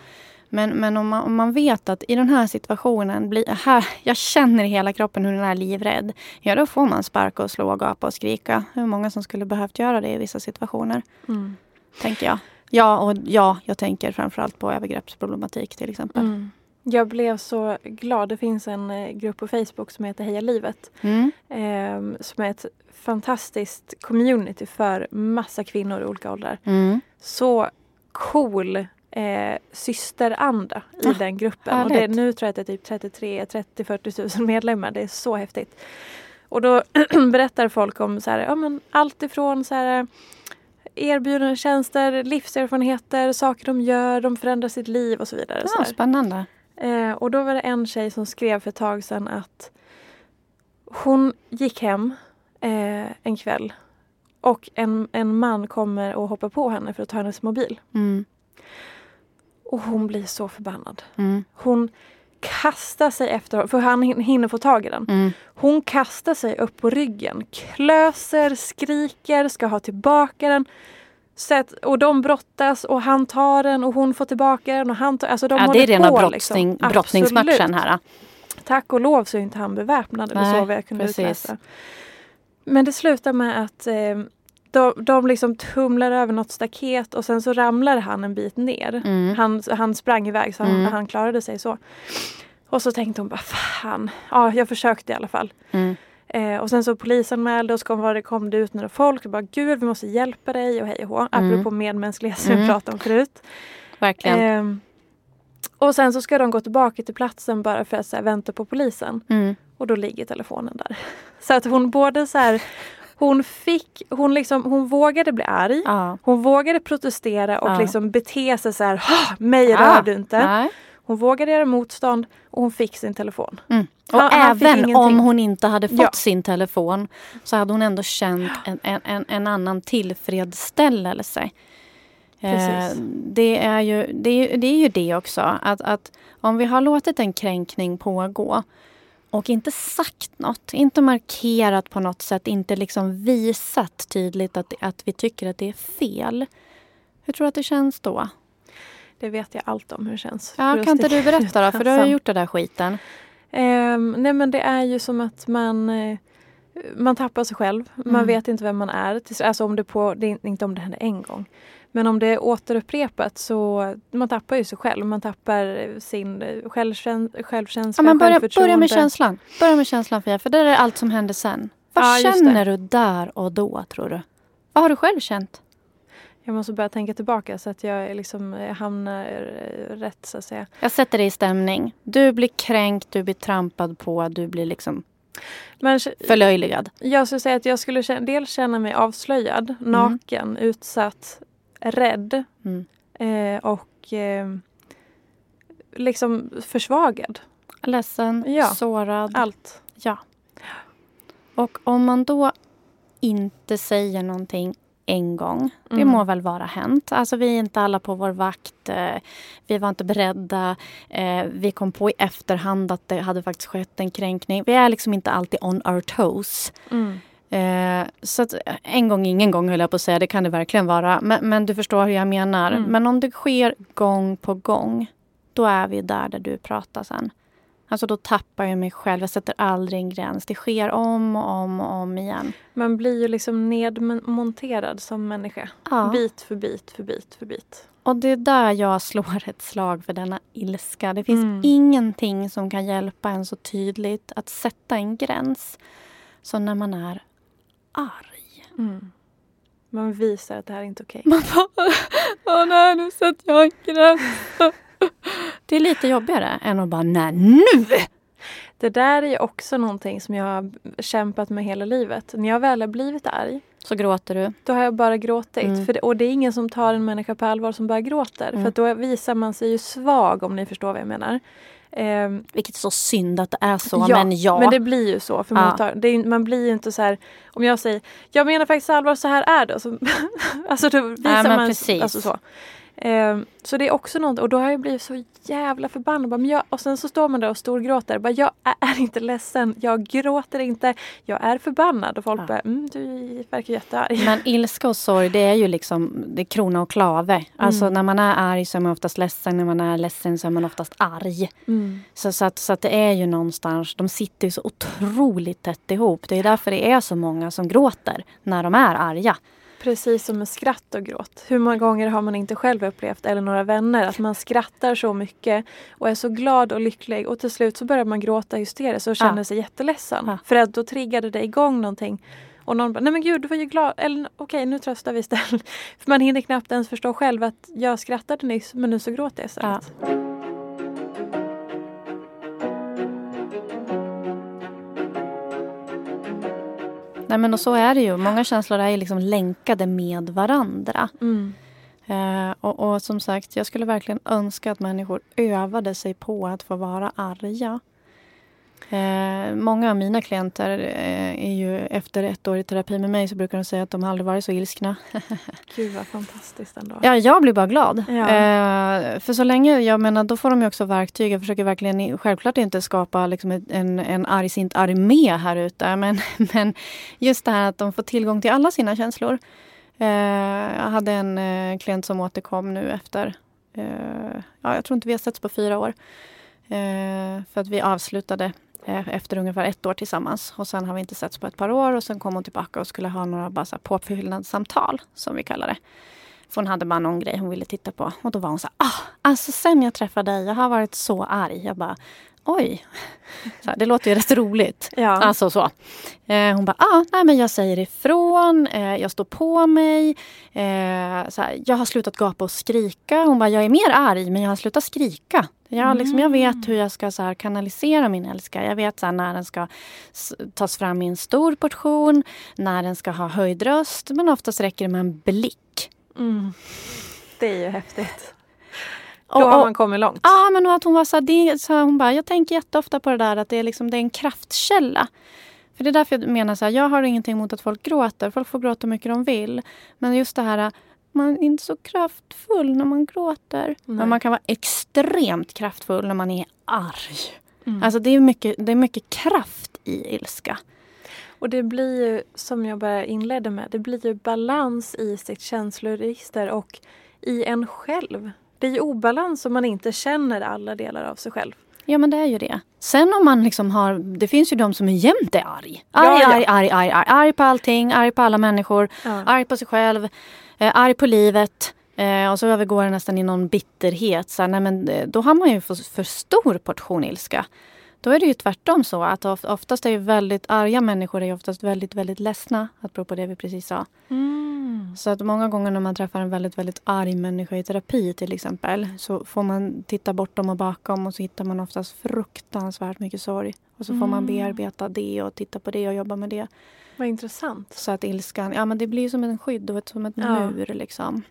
Men, men om, man, om man vet att i den här situationen, bli, här, jag känner i hela kroppen hur den är livrädd. Ja, då får man sparka och slå och gapa och skrika. Hur många som skulle behövt göra det i vissa situationer. Mm. Tänker jag. Ja, och ja, jag tänker framförallt på övergreppsproblematik till exempel. Mm. Jag blev så glad. Det finns en eh, grupp på Facebook som heter Heja livet. Mm. Eh, som är ett fantastiskt community för massa kvinnor i olika åldrar. Mm. Så cool eh, systeranda i Ah, den gruppen. Och det, nu tror jag att det är typ 33, 30, 40 tusen medlemmar. Det är så häftigt. Och då berättar folk om så här, ja, men allt ifrån så här, erbjudanden, tjänster, livserfarenheter, saker de gör, de förändrar sitt liv och så vidare. Ja, spännande. Eh, och då var det en tjej som skrev för ett tag sedan att hon gick hem eh, en kväll och en, en man kommer och hoppar på henne för att ta hennes mobil. Mm. Och hon blir så förbannad. Mm. Hon kastar sig efter honom, för han hin- hinner få tag i den. Mm. Hon kastar sig upp på ryggen, klöser, skriker, ska ha tillbaka den. Så att, och de brottas och han tar den och hon får tillbaka den och han tar, alltså de Ja, det är rena på, brottning, liksom. brottningsmatchen här. Tack och lov så är inte han beväpnad eller så vad jag kunde precis. utläsa. Men det slutar med att eh, de, de liksom tumlar över något staket och sen så ramlar han en bit ner. Mm. Han, han sprang iväg så han, Mm. han klarade sig så. Och så tänkte hon bara fan, ja jag försökte i alla fall. Mm. Eh, och sen så polisanmälde och så kom, det, kom det ut några folk och bara gud vi måste hjälpa dig och hej och hå. Mm. Apropå medmänsklighet som Mm. vi pratade om förut. Verkligen. Ehm, och sen så ska de gå tillbaka till platsen bara för att här, vänta på polisen. Mm. Och då ligger telefonen där. Så att hon både så här, hon fick, hon liksom, hon vågade bli arg. Ja. Hon vågade protestera och Ja. liksom bete sig så här, "Ha, mig Ja. rör du inte. Nej. Hon vågade göra motstånd och hon fick sin telefon. Mm. Och Han- han även om hon inte hade fått Ja. sin telefon så hade hon ändå känt en, en, en, en annan tillfredsställelse. Eh, det, är ju, det, är, det är ju det också, att, att om vi har låtit en kränkning pågå och inte sagt något, inte markerat på något sätt, inte liksom visat tydligt att, att vi tycker att det är fel. Hur tror du att det känns då? Det vet jag allt om hur det känns. Ja, kan inte du berätta då? För du har ju gjort den där skiten. Ehm, nej men det är ju som att man eh, man tappar sig själv. Man Mm. vet inte vem man är. Alltså om det på, det är inte om det händer en gång. Men om det är återupprepat så man tappar ju sig själv. Man tappar sin eh, självkäns- självkänsla, Ja, men börja, börja med känslan. Börja med känslan Fia, för det är allt som händer sen. Vad Ja, känner du där och då tror du? Vad har du själv känt? Jag måste börja tänka tillbaka så att jag liksom eh, hamnar eh, rätt så att säga. Jag sätter dig i stämning. Du blir kränkt, du blir trampad på, du blir liksom Men förlöjligad. jag skulle säga att jag skulle känna, dels känna mig avslöjad, naken, utsatt, rädd Mm. eh, och eh, liksom försvagad. Ledsen, Ja. sårad. Allt. Ja. Och om man då inte säger någonting en gång. Det Mm. må väl vara hänt. Alltså vi är inte alla på vår vakt. eh, Vi var inte beredda. eh, Vi kom på i efterhand att det hade faktiskt skett en kränkning. Vi är liksom inte alltid on our toes. Mm. Eh, så att en gång, ingen gång höll jag på att säga. Det kan det verkligen vara. Men, men du förstår hur jag menar. Mm. Men om det sker gång på gång. Då är vi där där du pratar sen. Alltså då tappar jag mig själv. Jag sätter aldrig en gräns. Det sker om och om och om igen. Man blir ju liksom nedmonterad som människa. Ja. Bit för bit för bit för bit. Och det är där jag slår ett slag för denna ilska. Det finns Mm. ingenting som kan hjälpa en så tydligt att sätta en gräns. som när man är arg. Mm. Man visar att det här är inte okej. Man bara, åh nej nu sätter jag en gräns. Det är lite jobbigare än att bara, nej nu! Det där är också någonting som jag har kämpat med hela livet. När jag väl har blivit arg, Så gråter du. då har jag bara gråtit. Mm. För det, och det är ingen som tar en människa på allvar som bara gråter. Mm. För då visar man sig ju svag om ni förstår vad jag menar. Ehm, Vilket är så synd att det är så, ja, men ja. men det blir ju så. För Ja. mottag- det man blir ju inte så här, om jag säger jag menar faktiskt allvar, så här är det. Så, alltså då visar Ja, man precis. Alltså så. Ehm, så det är också något, och då har jag blivit så jävla förbannad. Bara, men jag, och sen så står man där och storgråter. Bara, jag är inte ledsen, jag gråter inte, jag är förbannad. Och folk Ja. bara, mm, du verkar jättearg. Men ilska och sorg det är ju liksom det krona och klave. Alltså Mm. när man är arg så är man oftast ledsen. När man är ledsen så är man oftast arg. Mm. Så, så, att, så att det är ju någonstans, de sitter ju så otroligt tätt ihop. Det är därför det är så många som gråter när de är arga. Precis som med skratt och gråt. Hur många gånger har man inte själv upplevt, eller några vänner, att man skrattar så mycket och är så glad och lycklig och till slut så börjar man gråta hysteriskt och känner Ja. sig jätteledsen. Ja. För att då triggade det igång någonting. Och någon bara, nej men gud du var ju glad. Eller okej okay, nu tröstar vi istället. För man hinner knappt ens förstå själv att jag skrattade nyss men nu så gråter jag istället. Ja. Nej men och så är det ju. Många känslor är ju liksom länkade med varandra. Mm. Eh, och, och, som sagt, jag skulle verkligen önska att människor övade sig på att få vara arga. Eh, många av mina klienter eh, är ju efter ett år i terapi med mig så brukar de säga att de aldrig varit så ilskna. Gud vad fantastiskt ändå. Ja, jag blir bara glad. Ja. Eh, för så länge, jag menar då får de ju också verktyg. Jag försöker verkligen självklart inte skapa liksom en, en argsint armé här ute. Men, men just det här att de får tillgång till alla sina känslor. Eh, jag hade en eh, klient som återkom nu efter, eh, ja jag tror inte vi har setts på fyra år. för att vi avslutade Eh, efter ungefär ett år tillsammans. Och sen har vi inte setts på ett par år och sen kom hon tillbaka och skulle ha några bara påfyllnadssamtal som vi kallar det. För hon hade bara någon grej hon ville titta på. Och då var hon så här, ah, alltså sen jag träffade dig, jag har varit så arg. Jag bara, oj. Så här, det låter ju rätt roligt. Ja. Alltså så. Eh, hon bara, ah, nej men jag säger ifrån, eh, jag står på mig. Eh, så här, jag har slutat gapa och skrika. Hon bara, jag är mer arg men jag har slutat skrika. Jag, liksom, jag vet hur jag ska så här, kanalisera min älska. Jag vet så här, när den ska tas fram i en stor portion, när den ska ha höjd röst. Men oftast räcker det med en blick. Mm. Det är ju häftigt. Då har man kommit långt. Ja, men att hon var så det, så hon bara, jag tänker jätteofta på det där att det är, liksom, det är en kraftkälla. För det är därför jag menar så här, jag har ingenting emot att folk gråter. Folk får gråta hur mycket de vill. Men just det här, man är inte så kraftfull när man gråter. Nej. Men man kan vara extremt kraftfull när man är arg. Mm. Alltså det är, mycket, det är mycket kraft i ilska. Och det blir ju, som jag bara inledde med, det blir ju balans i sitt känsloregister och i en själv. Det är ju obalans om man inte känner alla delar av sig själv. Ja men det är ju det. Sen om man liksom har, det finns ju de som är jämt är arg. Arg, ja, ja. arg, arg, arg, arg, arg på allting, arg på alla människor, ja. arg på sig själv, eh, arg på livet. Eh, och så övergår det nästan i någon bitterhet. Så här, nej, men, eh, då har man ju för, för stor portion ilska. Då är det ju tvärtom så att oftast är ju väldigt arga människor är oftast väldigt, väldigt ledsna. Apropå det vi precis sa. Mm. Så att många gånger när man träffar en väldigt, väldigt arg människa i terapi till exempel så får man titta bortom och bakom och så hittar man oftast fruktansvärt mycket sorg. Och så får mm. man bearbeta det och titta på det och jobba med det. Vad intressant. Så att ilskan, ja men det blir som en skydd och ett, som ett ja. mur liksom.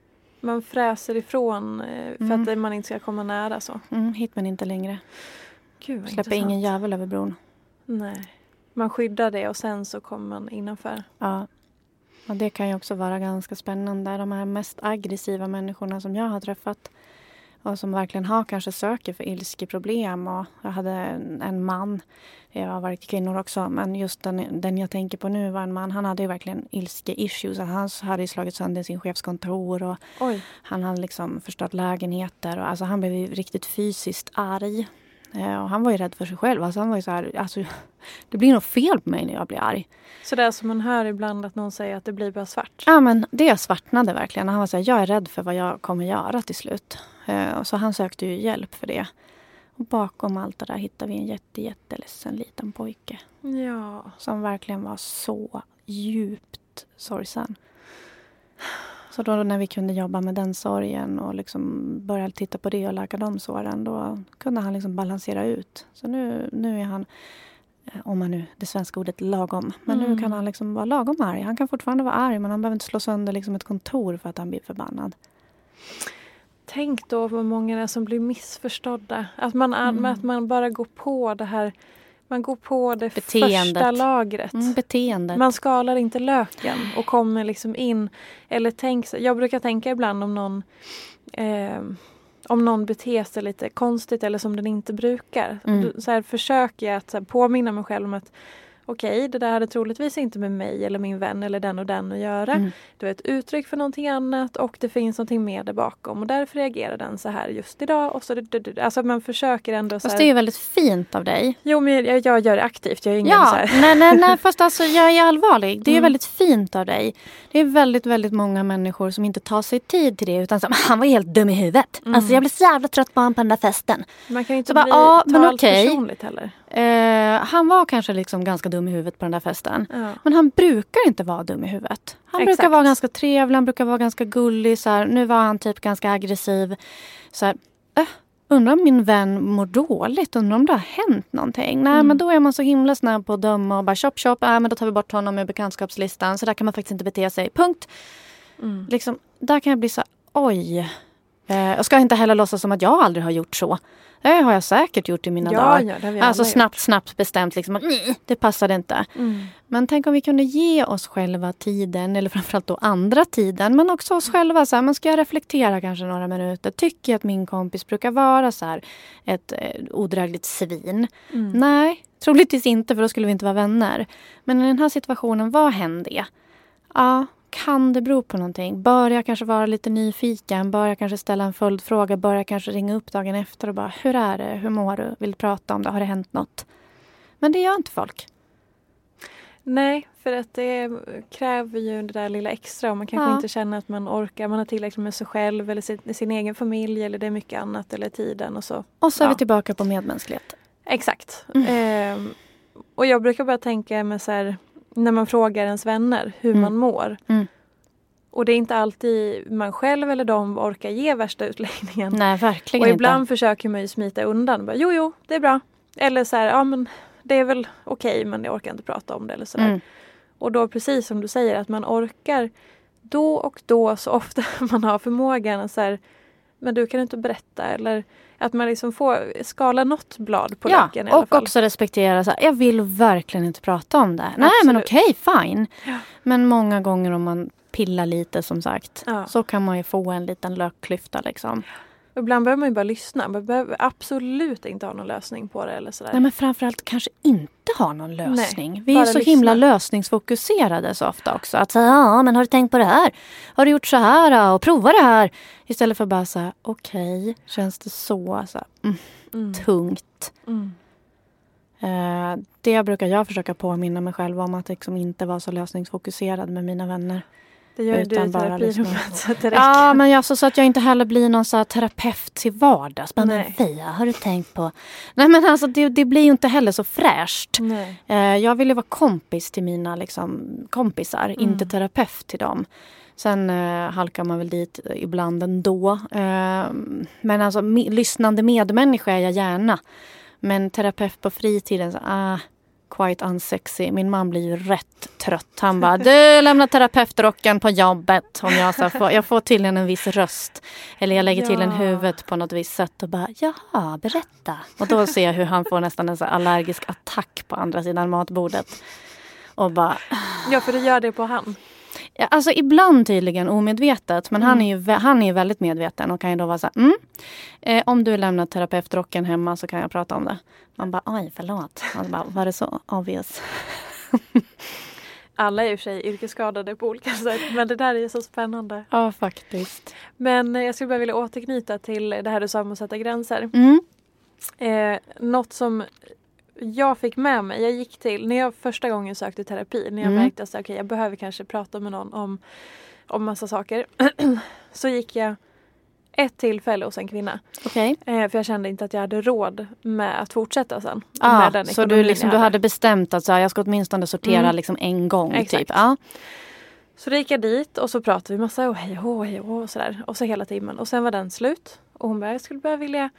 Man fräser ifrån eh, för mm. att man inte ska komma nära så. Mm, hit men inte längre. Gud, Släpper ingen jävel över bron. Nej. Man skyddar det och sen så kommer man innanför. Ja. Och det kan ju också vara ganska spännande. De här mest aggressiva människorna som jag har träffat och som verkligen har kanske söker för ilskeproblem. Och jag hade en man, jag har varit kvinnor också, men just den, den jag tänker på nu var en man. Han hade ju verkligen ilske-issues. Han hade slagit sönder sin chefskontor och Oj. han hade liksom förstört lägenheter. Och alltså han blev riktigt fysiskt arg. Eh, och han var ju rädd för sig själv. Alltså han var ju så här, alltså, det blir något fel på mig när jag blir arg. Så det är som man hör ibland att någon säger att det blir bara svart? Ja men det svartnade verkligen. Han var så här, jag är rädd för vad jag kommer göra till slut. Eh, så han sökte ju hjälp för det. Och bakom allt det där hittade vi en jätte, jätteledsen liten pojke. Ja. Som verkligen var så djupt sorgsen. Så då när vi kunde jobba med den sorgen och liksom börja titta på det och läka de såren, då kunde han liksom balansera ut. Så nu, nu är han, eh, om man nu, det svenska ordet lagom, men mm. nu kan han liksom vara lagom arg. Han kan fortfarande vara arg, men han behöver inte slå sönder liksom ett kontor för att han blir förbannad. Tänk då vad många det är som blir missförstådda. Att man, mm. att man bara går på det här man går på det Beteendet. första lagret. Mm, beteendet. Man skalar inte löken och kommer liksom in. Eller tänk, jag brukar tänka ibland om någon eh, om någon beter sig lite konstigt eller som den inte brukar. Mm. Så här, försöker jag att här, påminna mig själv om att okej, okay, det där hade troligtvis inte med mig eller min vän eller den och den att göra. Mm. Det var ett uttryck för någonting annat och det finns någonting mer där bakom och därför reagerar den så här just idag. Och så, alltså man försöker ändå... Fast det är ju väldigt fint av dig. Jo, men jag, jag gör det aktivt. Jag är ingen ja, så här... nej, nej, nej, fast alltså jag är allvarlig. Det är mm. väldigt fint av dig. Det är väldigt, väldigt många människor som inte tar sig tid till det utan som han var helt dum i huvudet. Mm. Alltså jag blev så jävla trött på honom på den där festen. Man kan inte så bli bara, ta allt okay. personligt heller. Eh, han var kanske liksom ganska dum i huvudet på den där festen. Ja. Men han brukar inte vara dum i huvudet. Han Exakt. brukar vara ganska trevlig, han brukar vara ganska gullig. Så här. Nu var han typ ganska aggressiv. Så här, äh, undrar om min vän mår dåligt? Undrar om det har hänt någonting? Nej, Mm. men då är man så himla snabb på att döma och bara chop chop. Äh, men då tar vi bort honom ur bekantskapslistan. Så där kan man faktiskt inte bete sig. Punkt. Mm. Liksom, där kan jag bli så här, oj. Eh, jag ska inte heller låtsas som att jag aldrig har gjort så. Det har jag säkert gjort i mina Ja, dagar. ja, Alltså snabbt, snabbt bestämt liksom att "Nej, det passade inte. gjort. Mm. Men tänk om vi kunde ge oss själva tiden, eller framförallt då andra tiden, men också oss själva. Så här, man ska reflektera kanske några minuter. Tycker jag att min kompis brukar vara så här ett eh, odrägligt svin? Mm. Nej, troligtvis inte för då skulle vi inte vara vänner. Men i den här situationen, vad hände? Ja, kan det bero på någonting? Bör jag kanske vara lite nyfiken? Bör jag kanske ställa en följdfråga? Bör jag kanske ringa upp dagen efter och bara, hur är det? Hur mår du? Vill du prata om det? Har det hänt något? Men det gör inte folk. Nej, för att det kräver ju det där lilla extra och man kanske Ja. inte känner att man orkar. Man har tillräckligt med sig själv eller sin, sin egen familj eller det är mycket annat eller tiden och så. Och så är Ja. vi tillbaka på medmänsklighet. Exakt. Mm. Ehm, och jag brukar bara tänka med så här, när man frågar ens vänner hur Mm. man mår. Mm. Och det är inte alltid man själv eller de orkar ge värsta utläggningen. Nej, verkligen och ibland inte. försöker man ju smita undan. Bara, jo, jo, det är bra. Eller så här, ja men det är väl okej men jag orkar inte prata om det. Eller så där. Mm. Och då precis som du säger att man orkar då och då så ofta man har förmågan att så här, men du kan inte berätta eller att man liksom får skala något blad på Ja, löken i alla och fall. också respektera så här, jag vill verkligen inte prata om det. Nej, men Absolut. okej, fine. Ja. Men många gånger om man pillar lite som sagt Ja. så kan man ju få en liten lökklyfta liksom. Ibland behöver man ju bara lyssna. Man behöver absolut inte ha någon lösning på det eller sådär. Nej, men framförallt kanske inte ha någon lösning. Vi är så lyssna. himla lösningsfokuserade så ofta också. Att säga, ja men har du tänkt på det här? Har du gjort så här och prova det här? Istället för bara så här, okej, känns det så, så här, mm, mm. tungt? Mm. Eh, det brukar jag försöka påminna mig själv om att liksom inte vara så lösningsfokuserad med mina vänner. Det gör du Utan i bara lyssna. så att det räcker. Ja, men alltså, så att jag inte heller blir någon så terapeut till vardags. Men Nej. Fia, har du tänkt på? Nej men alltså det, det blir ju inte heller så fräscht. Nej. Eh, jag vill ju vara kompis till mina liksom, kompisar, Mm. inte terapeut till dem. Sen eh, halkar man väl dit ibland ändå. Eh, men alltså me- lyssnande medmänniska är jag gärna. Men terapeut på fritiden, så, ah, quite unsexy. Min man blir ju rätt trött. Han bara, du lämnar terapeutrocken på jobbet. Om jag, så får, jag får tydligen en viss röst. Eller jag lägger till en Ja. huvud på något visst sätt och bara, jaha, berätta. Och då ser jag hur han får nästan en så allergisk attack på andra sidan matbordet. Och bara, Ja, för det gör det på han. Alltså ibland tydligen omedvetet. Men han, Mm. är ju, han är ju väldigt medveten och kan ju då vara så här, mm, eh, om du lämnar terapeutrocken hemma så kan jag prata om det. Man bara, oj förlåt. Man bara, var det så obvious? Alla är i och för sig yrkesskadade på olika sätt men det där är ju så spännande. Ja, faktiskt. Men jag skulle bara vilja återknyta till det här du sa om att sätta gränser. Mm. Eh, något som jag fick med mig, jag gick till, när jag första gången sökte terapi, när jag Mm. märkte att okay, jag behöver kanske prata med någon om, om massa saker. så gick jag ett tillfälle hos en kvinna. Okej. Eh, för jag kände inte att jag hade råd med att fortsätta sen. Ah, med den så du, liksom, jag du hade bestämt att så här, jag ska åtminstone sortera Mm. liksom en gång. Exakt. Typ. Ja. Så då gick jag dit och så pratade vi massa och hej och hej och sådär. Och så hela timmen. Och sen var den slut. Och hon bara, jag skulle bara vilja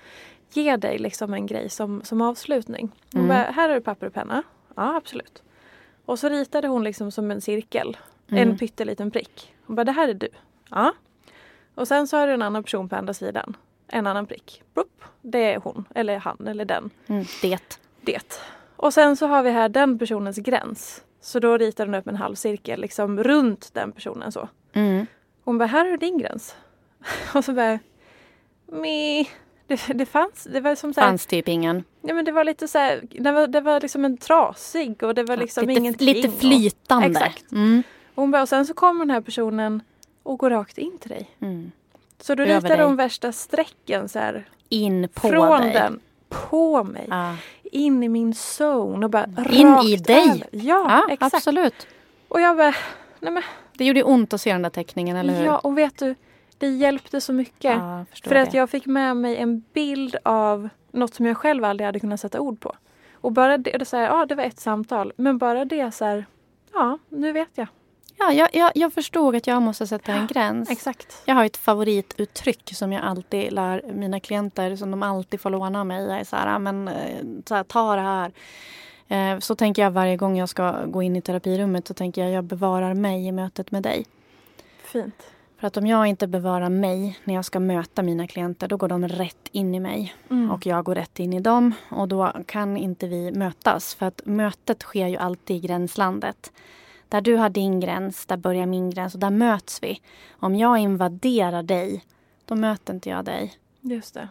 ge dig liksom en grej som, som avslutning. Hon Mm. bara, här har du papper och penna. Ja, absolut. Och så ritade hon liksom som en cirkel. Mm. En pytteliten prick. Hon bara, det här är du. Ja. Och sen så har du en annan person på andra sidan. En annan prick. Plupp. Det är hon, eller han, eller den. Mm, det. Det. Och sen så har vi här den personens gräns. Så då ritar hon upp en halv cirkel liksom runt den personen så. Mm. Hon bara, här har du din gräns. Och så bara, me. Det, det fanns, det var som så här, Fanns typ ingen. ja, men det var lite så här, det var, det var liksom en trasig och det var liksom lite, ingenting. lite och, flytande. Exakt. Mm. och hon bara, och sen så kommer den här personen och går rakt in till dig. Mm. Så då dig. hon värsta strecken så här, In på från dig. den, på mig, Ja. in i min zone och bara In i dig. Över. Ja, Ja, exakt. absolut. Och jag bara, nej men Det gjorde ont att se den där teckningen, eller hur? ja och vet du, det hjälpte så mycket. Ja, För att det. jag fick med mig en bild av något som jag själv aldrig hade kunnat sätta ord på. Och bara det, det, så här, ja, det var ett samtal. Men bara det så här, ja, nu vet jag. Ja, jag, jag, jag förstod att jag måste sätta en gräns. Exakt. Jag har ett favorituttryck som jag alltid lär mina klienter, som de alltid får låna av mig. Jag är så här, men, eh, så här, ta det här. Eh, så tänker jag varje gång jag ska gå in i terapirummet så tänker jag jag bevarar mig i mötet med dig. Fint. För att om jag inte bevarar mig när jag ska möta mina klienter då går de rätt in i mig. Mm. Och jag går rätt in i dem och då kan inte vi mötas. För att mötet sker ju alltid i gränslandet. Där du har din gräns, där börjar min gräns och där möts vi. Om jag invaderar dig, då möter inte jag dig. Just det.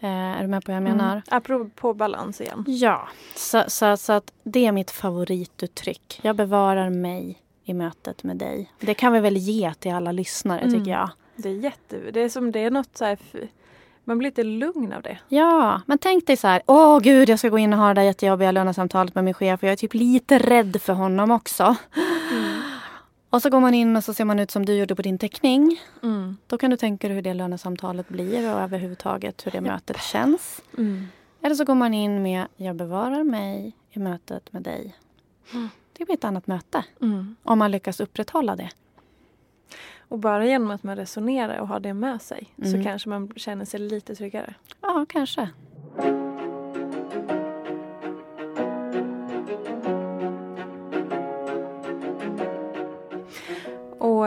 Eh, är du med på vad jag menar? Mm. Apropå balans igen. Ja, så, så, så att det är mitt favorituttryck. Jag bevarar mig i mötet med dig. Det kan vi väl ge till alla lyssnare Mm. tycker jag. Det är jätte... Det är som det är något så här... Man blir lite lugn av det. Ja, men tänk dig så här. Åh gud, jag ska gå in och ha det där jättejobbiga lönesamtalet med min chef och jag är typ lite rädd för honom också. Och så går man in och så ser man ut som du gjorde på din teckning. Mm. Då kan du tänka dig hur det lönesamtalet blir och överhuvudtaget hur det mötet känns. Mm. Eller så går man in med jag bevarar mig i mötet med dig. Det blir ett annat möte Mm. om man lyckas upprätthålla det. Och bara genom att man resonerar och har det med sig så Mm. kanske man känner sig lite tryggare. Ja, kanske. Och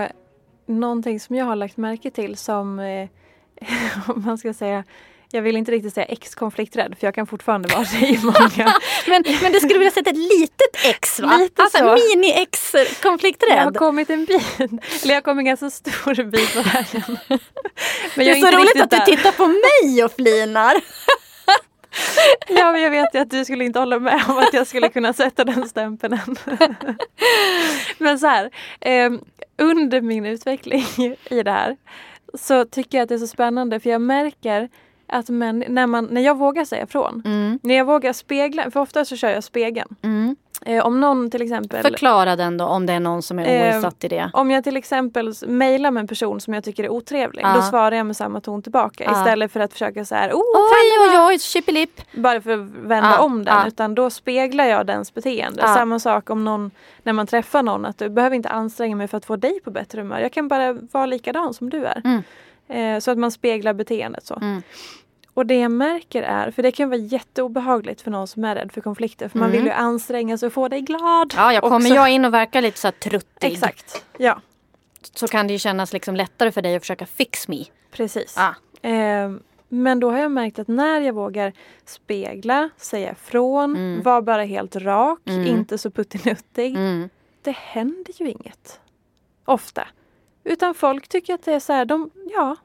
någonting som jag har lagt märke till som, eh, om man ska säga, jag vill inte riktigt säga ex-konflikträdd för jag kan fortfarande vara det i många. Men, men du skulle vilja sätta ett litet ex va? Lite alltså så. mini-ex Jag har kommit en bit, eller jag har kommit en ganska stor bit på vägen. Men Det jag är så inte roligt riktigt att du där. tittar på mig och flinar. Ja, men jag vet ju att du skulle inte hålla med om att jag skulle kunna sätta den stämpeln än. Men så här, eh, under min utveckling i det här så tycker jag att det är så spännande för jag märker att män, när, man, när jag vågar säga ifrån, Mm. när jag vågar spegla, för ofta så kör jag spegeln. Mm. Eh, om någon till exempel Förklara den då om det är någon som är Eh, oinsatt i det. Om jag till exempel mejlar med en person som jag tycker är otrevlig, Ja. då svarar jag med samma ton tillbaka Ja. istället för att försöka så här, oh, Oj, oj, oj, chippilipp. bara för att vända Ja, om den utan då speglar jag dens beteende. Samma sak om någon, när man träffar någon att du behöver inte anstränga mig för att få dig på bättre humör. Jag kan bara vara likadan som du är. Mm. Eh, så att man speglar beteendet så. Mm. Och det jag märker är, för det kan vara jätteobehagligt för någon som är rädd för konflikter för man Mm. vill ju anstränga sig och få dig glad. Ja, jag kommer också. jag in och verkar lite så truttig. Exakt, ja Så kan det ju kännas liksom lättare för dig att försöka fix me. precis. Ah. Eh, men då har jag märkt att när jag vågar spegla, säga ifrån, Mm. vara bara helt rak, Mm. inte så puttinuttig. Mm. det händer ju inget. Ofta. Utan folk tycker att det är så här, de, ja,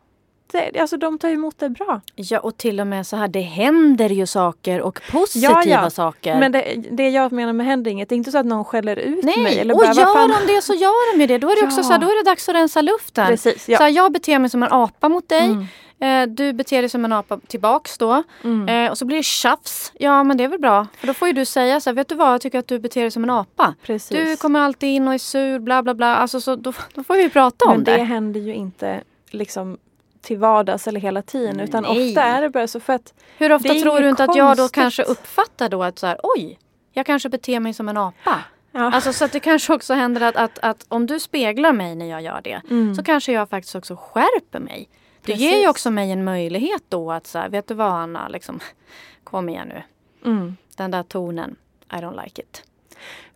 det, alltså de tar emot det bra. Ja, och till och med så här, det händer ju saker och positiva Ja, ja. saker. Men det, det jag menar med händer inget, det är inte så att någon skäller ut mig. Nej, Eller och bara, gör fan- de det så gör de ju det. Då är det också Ja. så här, då är det dags att rensa luften. Precis, ja. Så här, jag beter mig som en apa mot dig. Mm. Eh, du beter dig som en apa tillbaks då. Mm. Eh, och så blir det tjafs. Ja men det är väl bra. För då får ju du säga så här, vet du vad, jag tycker att du beter dig som en apa. Precis. Du kommer alltid in och är sur, bla bla bla. Alltså, så, då, då får vi prata om Men det det. händer ju inte liksom till vardags eller hela tiden. Utan Nej. ofta är det bara så för att Hur ofta det tror du inte att jag då konstigt. kanske uppfattar då att så här, oj, jag kanske beter mig som en apa. ja, Alltså så att det kanske också händer att, att, att om du speglar mig när jag gör det mm, så kanske jag faktiskt också skärper mig. Det ger ju också mig en möjlighet då att så här, vet du vad Anna, liksom, kom igen nu. mm. Den där tonen, I don't like it.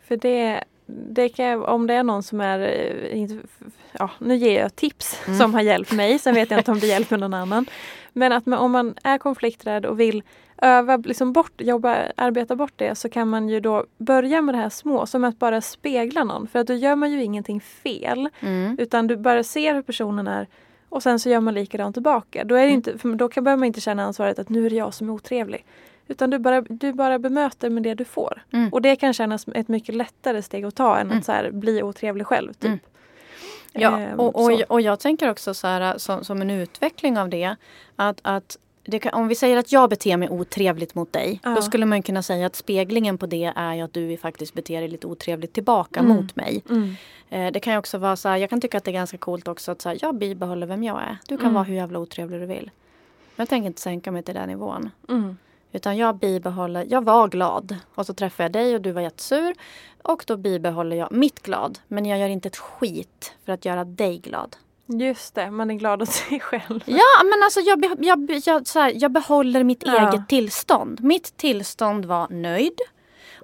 För det, det kan, om det är någon som är, eh, ja nu ger jag tips Mm. som har hjälpt mig, sen vet jag inte om det hjälper någon annan. Men att man, om man är konflikträdd och vill öva, liksom bort, jobba, arbeta bort det så kan man ju då börja med det här små, som att bara spegla någon. För att då gör man ju ingenting fel. Mm. Utan du bara ser hur personen är och sen så gör man likadant tillbaka. Då, är det Mm. inte, för då kan, behöver man inte känna ansvaret att nu är det jag som är otrevlig. Utan du bara, du bara bemöter med det du får. Mm. Och det kan kännas som ett mycket lättare steg att ta än Mm. att så här, bli otrevlig själv. Typ. Mm. Ja, Ehm, och, och, och jag tänker också så här, som, som en utveckling av det. Att, att kan, om vi säger att jag beter mig otrevligt mot dig. Ja. Då skulle man kunna säga att speglingen på det är att du faktiskt beter dig lite otrevligt tillbaka Mm. mot mig. Mm. Eh, det kan ju också vara så här, jag kan tycka att det är ganska coolt också att så här, jag bibehåller vem jag är. Du kan Mm. vara hur jävla otrevlig du vill. Men jag tänker inte sänka mig till den nivån. Mm. Utan jag bibehåller, jag var glad och så träffade jag dig och du var jättesur. Och då bibehåller jag mitt glad. Men jag gör inte ett skit för att göra dig glad. Just det, man är glad åt sig själv. Ja, men alltså jag, jag, jag, så här, jag behåller mitt Ja. eget tillstånd. Mitt tillstånd var nöjd.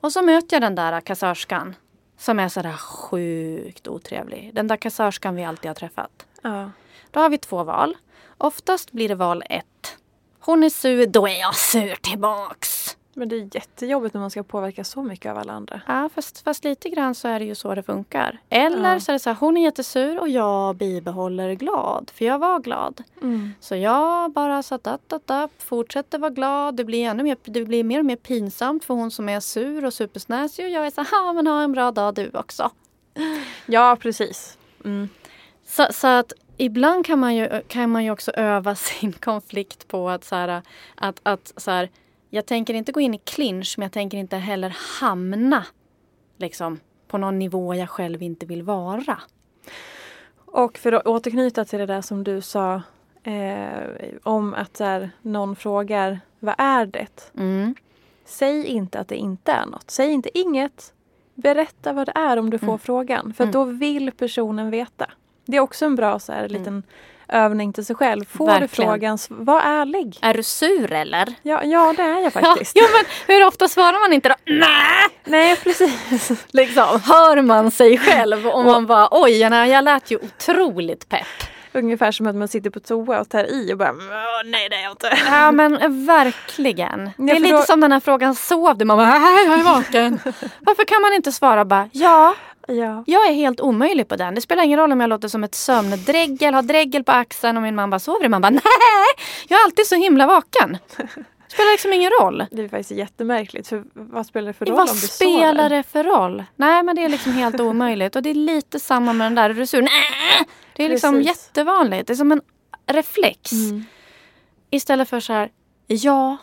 Och så möter jag den där kassörskan. Som är sådär sjukt otrevlig. Den där kassörskan vi alltid har träffat. Ja. Då har vi två val. Oftast blir det val ett. Hon är sur, då är jag sur tillbaks. Men det är jättejobbigt när man ska påverka så mycket av alla andra. Ja, fast, fast lite grann så är det ju så det funkar. Eller Ja. så är det så här, hon är jättesur och jag bibehåller glad. För jag var glad. Mm. Så jag bara upp, upp, fortsätter vara glad. Det blir, ännu mer, det blir mer och mer pinsamt för hon som är sur och supersnäsig. Och jag är så här, "Ha, men ha en bra dag du också. Ja, precis. Mm. Så, så att ibland kan man, ju, kan man ju också öva sin konflikt på att så här, att, att så här, jag tänker inte gå in i clinch men jag tänker inte heller hamna liksom, på någon nivå jag själv inte vill vara. Och för att återknyta till det där som du sa eh, om att här, någon frågar vad är det? Mm. Säg inte att det inte är något. Säg inte inget. Berätta vad det är om du får Mm. frågan. För Mm. då vill personen veta. Det är också en bra så här, liten övning till sig själv. Får Verkligen. du frågan, var ärlig. Är du sur eller? Ja, ja det är jag Ja, faktiskt. ja, men hur ofta svarar man inte då? Nej! Nej, precis. Liksom, hör man sig själv och man bara oj, jag, lät ju otroligt pepp. Ungefär som att man sitter på toa och tar i och bara "Åh, nej det är jag inte. Ja men verkligen. Det är lite då- som den här frågan sov du? Man bara jag är vaken. Varför kan man inte svara bara ja, Ja. jag är helt omöjlig på den. Det spelar ingen roll om jag låter som ett sömndregel, har dregel på axeln och min man bara sover? Man bara nej, jag är alltid så himla vaken. Det spelar liksom ingen roll. Det är faktiskt jättemärkligt. För vad spelar det för roll Vad om du spelar sover? det för roll? Nej men det är liksom helt omöjligt. Och det är lite samma med den där, är du sur? Nej! Det är liksom Precis. jättevanligt. Det är som en reflex. Mm. Istället för så här, ja.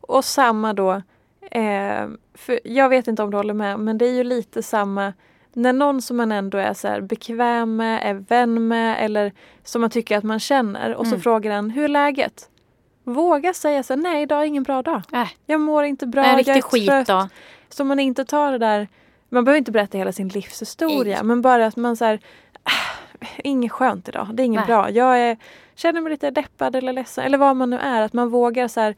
Och samma då, eh, för jag vet inte om du håller med, men det är ju lite samma när någon som man ändå är så här bekväm med, är vän med eller som man tycker att man känner och så Mm. frågar den hur är läget? Våga säga så här, nej idag är ingen bra dag. Äh, Jag mår inte bra, jag är skit trött. då. Så man inte tar det där, man behöver inte berätta hela sin livshistoria Nej. men bara att man så här, "Ah, inget skönt idag, det är inget Nej. bra. Jag är, känner mig lite deppad eller ledsen eller vad man nu är. Att man vågar så här,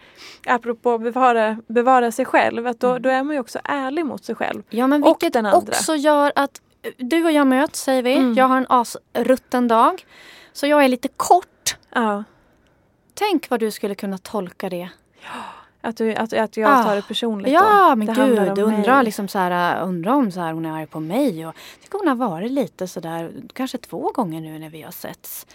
apropå bevara, bevara sig själv, att då, Mm. då är man ju också ärlig mot sig själv. Ja men Och vilket den andra. också gör att eh, du och jag möts säger vi. Mm. Jag har en asrutten dag. Så jag är lite kort. Ja. Tänk vad du skulle kunna tolka det. Att, du, att, att jag Ah. tar det personligt Ja då. men det gud, undrar liksom så här, undrar om så här, hon är arg på mig. Och, jag tycker hon har varit lite sådär, kanske två gånger nu när vi har setts.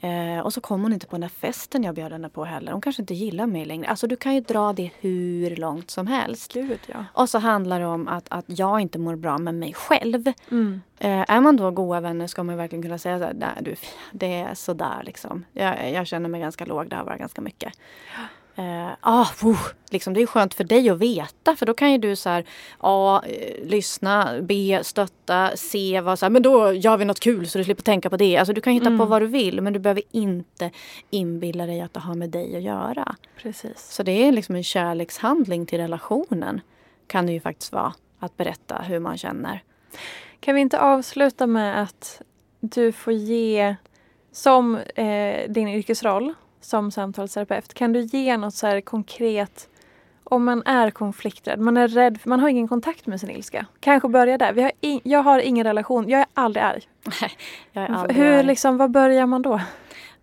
Eh, och så kom hon inte på den där festen jag bjöd henne på heller. Hon kanske inte gillar mig längre. Alltså du kan ju dra det hur långt som helst. Gud ja. Och så handlar det om att, att jag inte mår bra med mig själv. Mm. Eh, är man då goda vänner ska man verkligen kunna säga så här, nej du, det är sådär liksom. Jag, jag känner mig ganska låg, det har varit ganska mycket. Eh, ah, oh, liksom, det är skönt för dig att veta för då kan ju du så här, ja, eh, lyssna, be, stötta, se vad så här, men då gör vi något kul så du slipper tänka på det. Alltså du kan hitta Mm. på vad du vill men du behöver inte inbilla dig att det har med dig att göra. Precis. Så det är liksom en kärlekshandling till relationen kan det ju faktiskt vara att berätta hur man känner. Kan vi inte avsluta med att du får ge, som eh, din yrkesroll som samtalsterapeut, kan du ge något så konkret om man är konflikträdd, man är rädd, man har ingen kontakt med sin ilska. Kanske börja där. Vi har in, jag har ingen relation, jag är aldrig arg. Jag är aldrig Hur arg. liksom, vad börjar man då?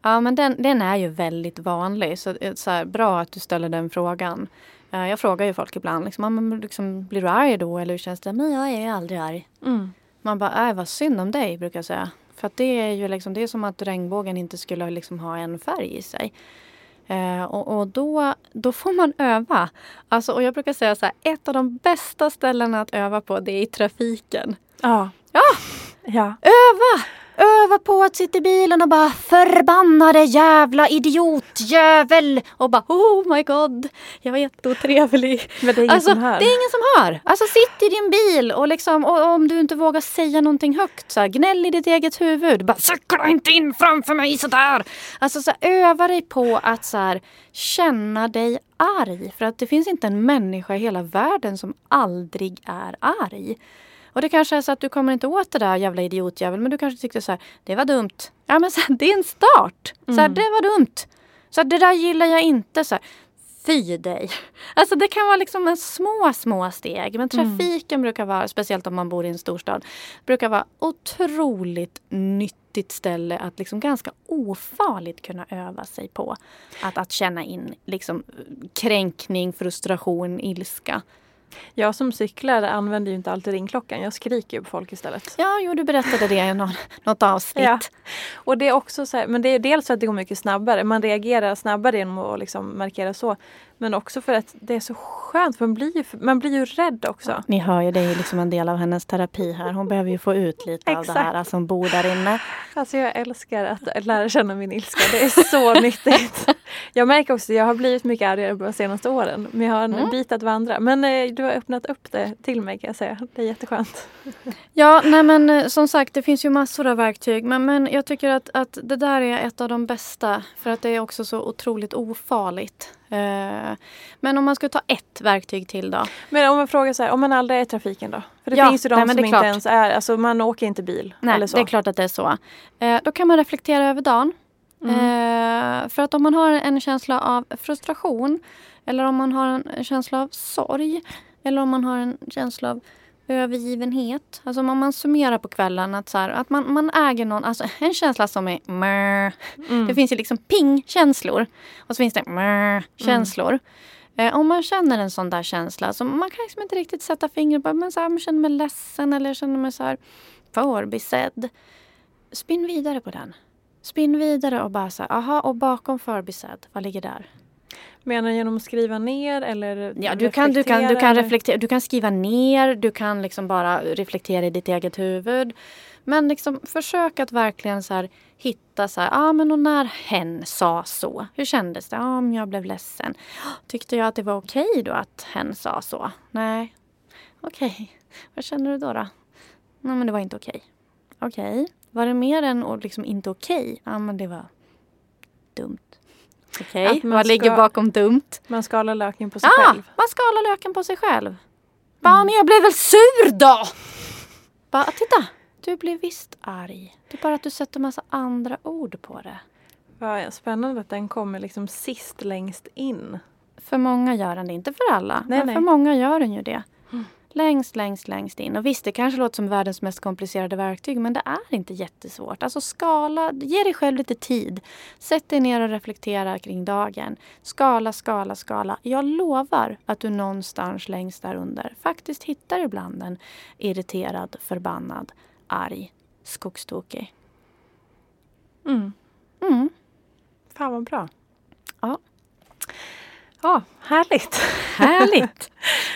Ja men den, den är ju väldigt vanlig. Så, är så här, bra att du ställer den frågan. Eh, Jag frågar ju folk ibland, liksom, "Ja, men liksom, blir du arg då? Eller hur känns det? Men jag är aldrig arg. Mm. Man bara, äh, vad synd om dig brukar jag säga. För att det är ju liksom, det är som att regnbågen inte skulle liksom ha en färg i sig. Eh, och och då, då får man öva. Alltså, och jag brukar säga så här, ett av de bästa ställena att öva på det är i trafiken. Ja. Ja. Ja. Öva! Öva på att sitta i bilen och bara förbannade jävla idiotjävel och bara oh my god, jag var jätteotrevlig. Men det är ingen alltså, som hör. Det är ingen som hör. Alltså sitt i din bil och, liksom, och om du inte vågar säga någonting högt, så här, gnäll i ditt eget huvud. Bara cykla inte in framför mig sådär. Alltså så här, öva dig på att så här, känna dig arg. För att det finns inte en människa i hela världen som aldrig är arg. Och det kanske är så att du kommer inte åt det där jävla idiotjävel men du kanske tyckte så här, det var dumt. Ja men så här, det är en start. Så här, Mm. det var dumt. Så här, det där gillar jag inte. Så här, Fy dig. Alltså det kan vara liksom en små, små steg. Men Mm. trafiken brukar vara, speciellt om man bor i en storstad, brukar vara otroligt nyttigt ställe att liksom ganska ofarligt kunna öva sig på. Att, att känna in liksom kränkning, frustration, ilska. Jag som cyklar använder ju inte alltid ringklockan. Jag skriker ju på folk istället. Ja, jo, du berättade det i något avsnitt. Ja. Och det är också så här, men det är dels för att det går mycket snabbare. Man reagerar snabbare genom att liksom markera så. Men också för att det är så skönt. Man blir ju, man blir ju rädd också. Ni hör ju, det är liksom en del av hennes terapi här. Hon behöver ju få ut lite av det här som bor där inne. Alltså jag älskar att lära känna min ilska. Det är så nyttigt. Jag märker också att jag har blivit mycket argare de senaste åren. Men jag har en Mm. bit att vandra. Men eh, du har öppnat upp det till mig kan jag säga. Det är jätteskönt. Ja, nej men eh, som sagt det finns ju massor av verktyg. Men, men jag tycker att, att det där är ett av de bästa. För att det är också så otroligt ofarligt. Eh, men om man ska ta ett verktyg till då. Men om man frågar så här, om man aldrig är i trafiken då? För det Ja, finns ju de nej, som inte klart. ens är, alltså man åker inte bil. Nej, eller så. det är klart att det är så. Eh, då kan man reflektera över dagen. Mm. Eh, för att om man har en känsla av frustration eller om man har en känsla av sorg eller om man har en känsla av övergivenhet. Alltså om man summerar på kvällen att, så här, att man, man äger någon, alltså en känsla som är. Mm. Det finns ju liksom ping-känslor och så finns det meh-känslor. Eh, om man känner en sån där känsla, så man kan liksom inte riktigt sätta fingret på, men så här, man känner mig ledsen eller känner mig så här förbisedd. Spinn vidare på den. Spinn vidare och bara så här, aha, och bakom förbisedd, vad ligger där? Menar genom att skriva ner eller Ja, du kan, du, kan, du, kan reflektera, du kan skriva ner, du kan liksom bara reflektera i ditt eget huvud. Men liksom försök att verkligen så här, hitta så här, ah, men och när hen sa så, hur kändes det? Ah, jag blev ledsen. Tyckte jag att det var okej då att hen sa så? Nej. Okej, vad känner du då? då? Nej men det var inte okej. Okej, var det mer än och liksom inte okej? Ja men det var dumt. Okej, man vad ligger ska- bakom dumt? Man skalar löken på sig Ja, själv. man skalar löken på sig själv. Bara, men jag blev väl sur då! Bara, titta, du blev visst arg. Det är bara att du sätter massa andra ord på det. Vad spännande att den kommer liksom sist längst in. För många gör den det, inte för alla. Nej, men nej. för många gör den ju det. Längst, längst, längst in. Och visst, det kanske låter som världens mest komplicerade verktyg, men det är inte jättesvårt. Alltså skala, ge dig själv lite tid. Sätt dig ner och reflektera kring dagen. Skala, skala, skala. Jag lovar att du någonstans längst där under faktiskt hittar ibland en irriterad, förbannad, arg, skogstokig. Mm. Mm. Fan vad bra. Ja. Ja, härligt. Härligt!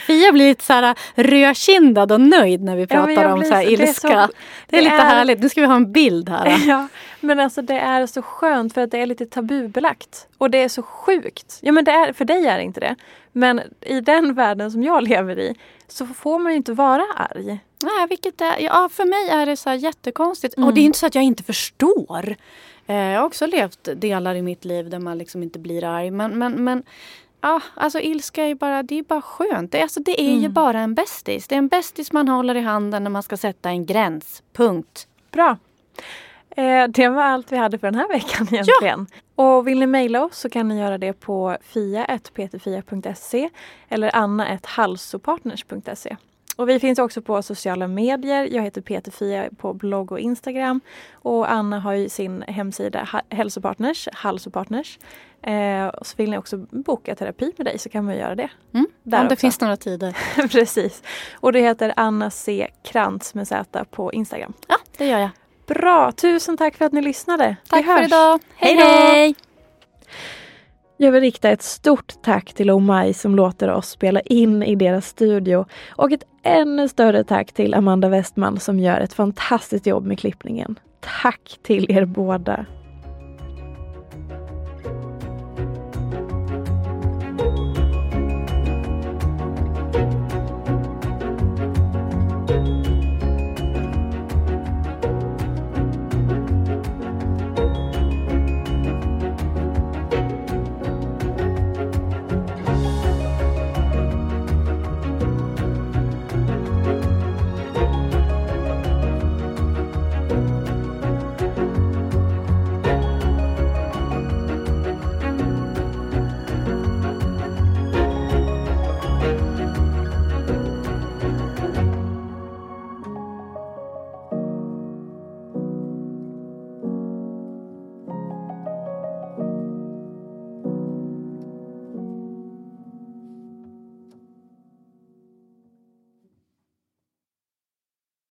Fia blir lite så här rödkindad och nöjd när vi Ja, pratar jag om så här så- det är ilska. så- det är det lite är- härligt. Nu ska vi ha en bild här. Ja, men alltså det är så skönt för att det är lite tabubelagt. Och det är så sjukt. Ja men det är, för dig är det inte det. Men i den världen som jag lever i så får man ju inte vara arg. Nej, vilket är, ja, för mig är det så jättekonstigt. Mm. Och det är inte så att jag inte förstår. Eh, jag har också levt delar i mitt liv där man liksom inte blir arg. Men, men, men ja, alltså ilska är ju bara, det är bara skönt. Det, är- alltså, det är ju Mm. bara en bästis. Det är en bästis man håller i handen när man ska sätta en gräns. Punkt. Bra. Eh, det var allt vi hade för den här veckan egentligen. Och vill ni mejla oss så kan ni göra det på fia.ptfia.se eller anna.halsopartners.se. Och vi finns också på sociala medier. Jag heter Peter Fia på blogg och Instagram. Och Anna har ju sin hemsida Hälsopartners, Halsopartners. Eh, och så vill ni också boka terapi med dig så kan man göra det. Mm. Där Om det också. finns några tider. Precis. Och det heter Anna C. Krantz med Z på Instagram. Ja, det gör jag. Bra, tusen tack för att ni lyssnade. Tack för idag. Hej Hej hej! Jag vill rikta ett stort tack till Oh My som låter oss spela in i deras studio och ett ännu större tack till Amanda Westman som gör ett fantastiskt jobb med klippningen. tack till er båda.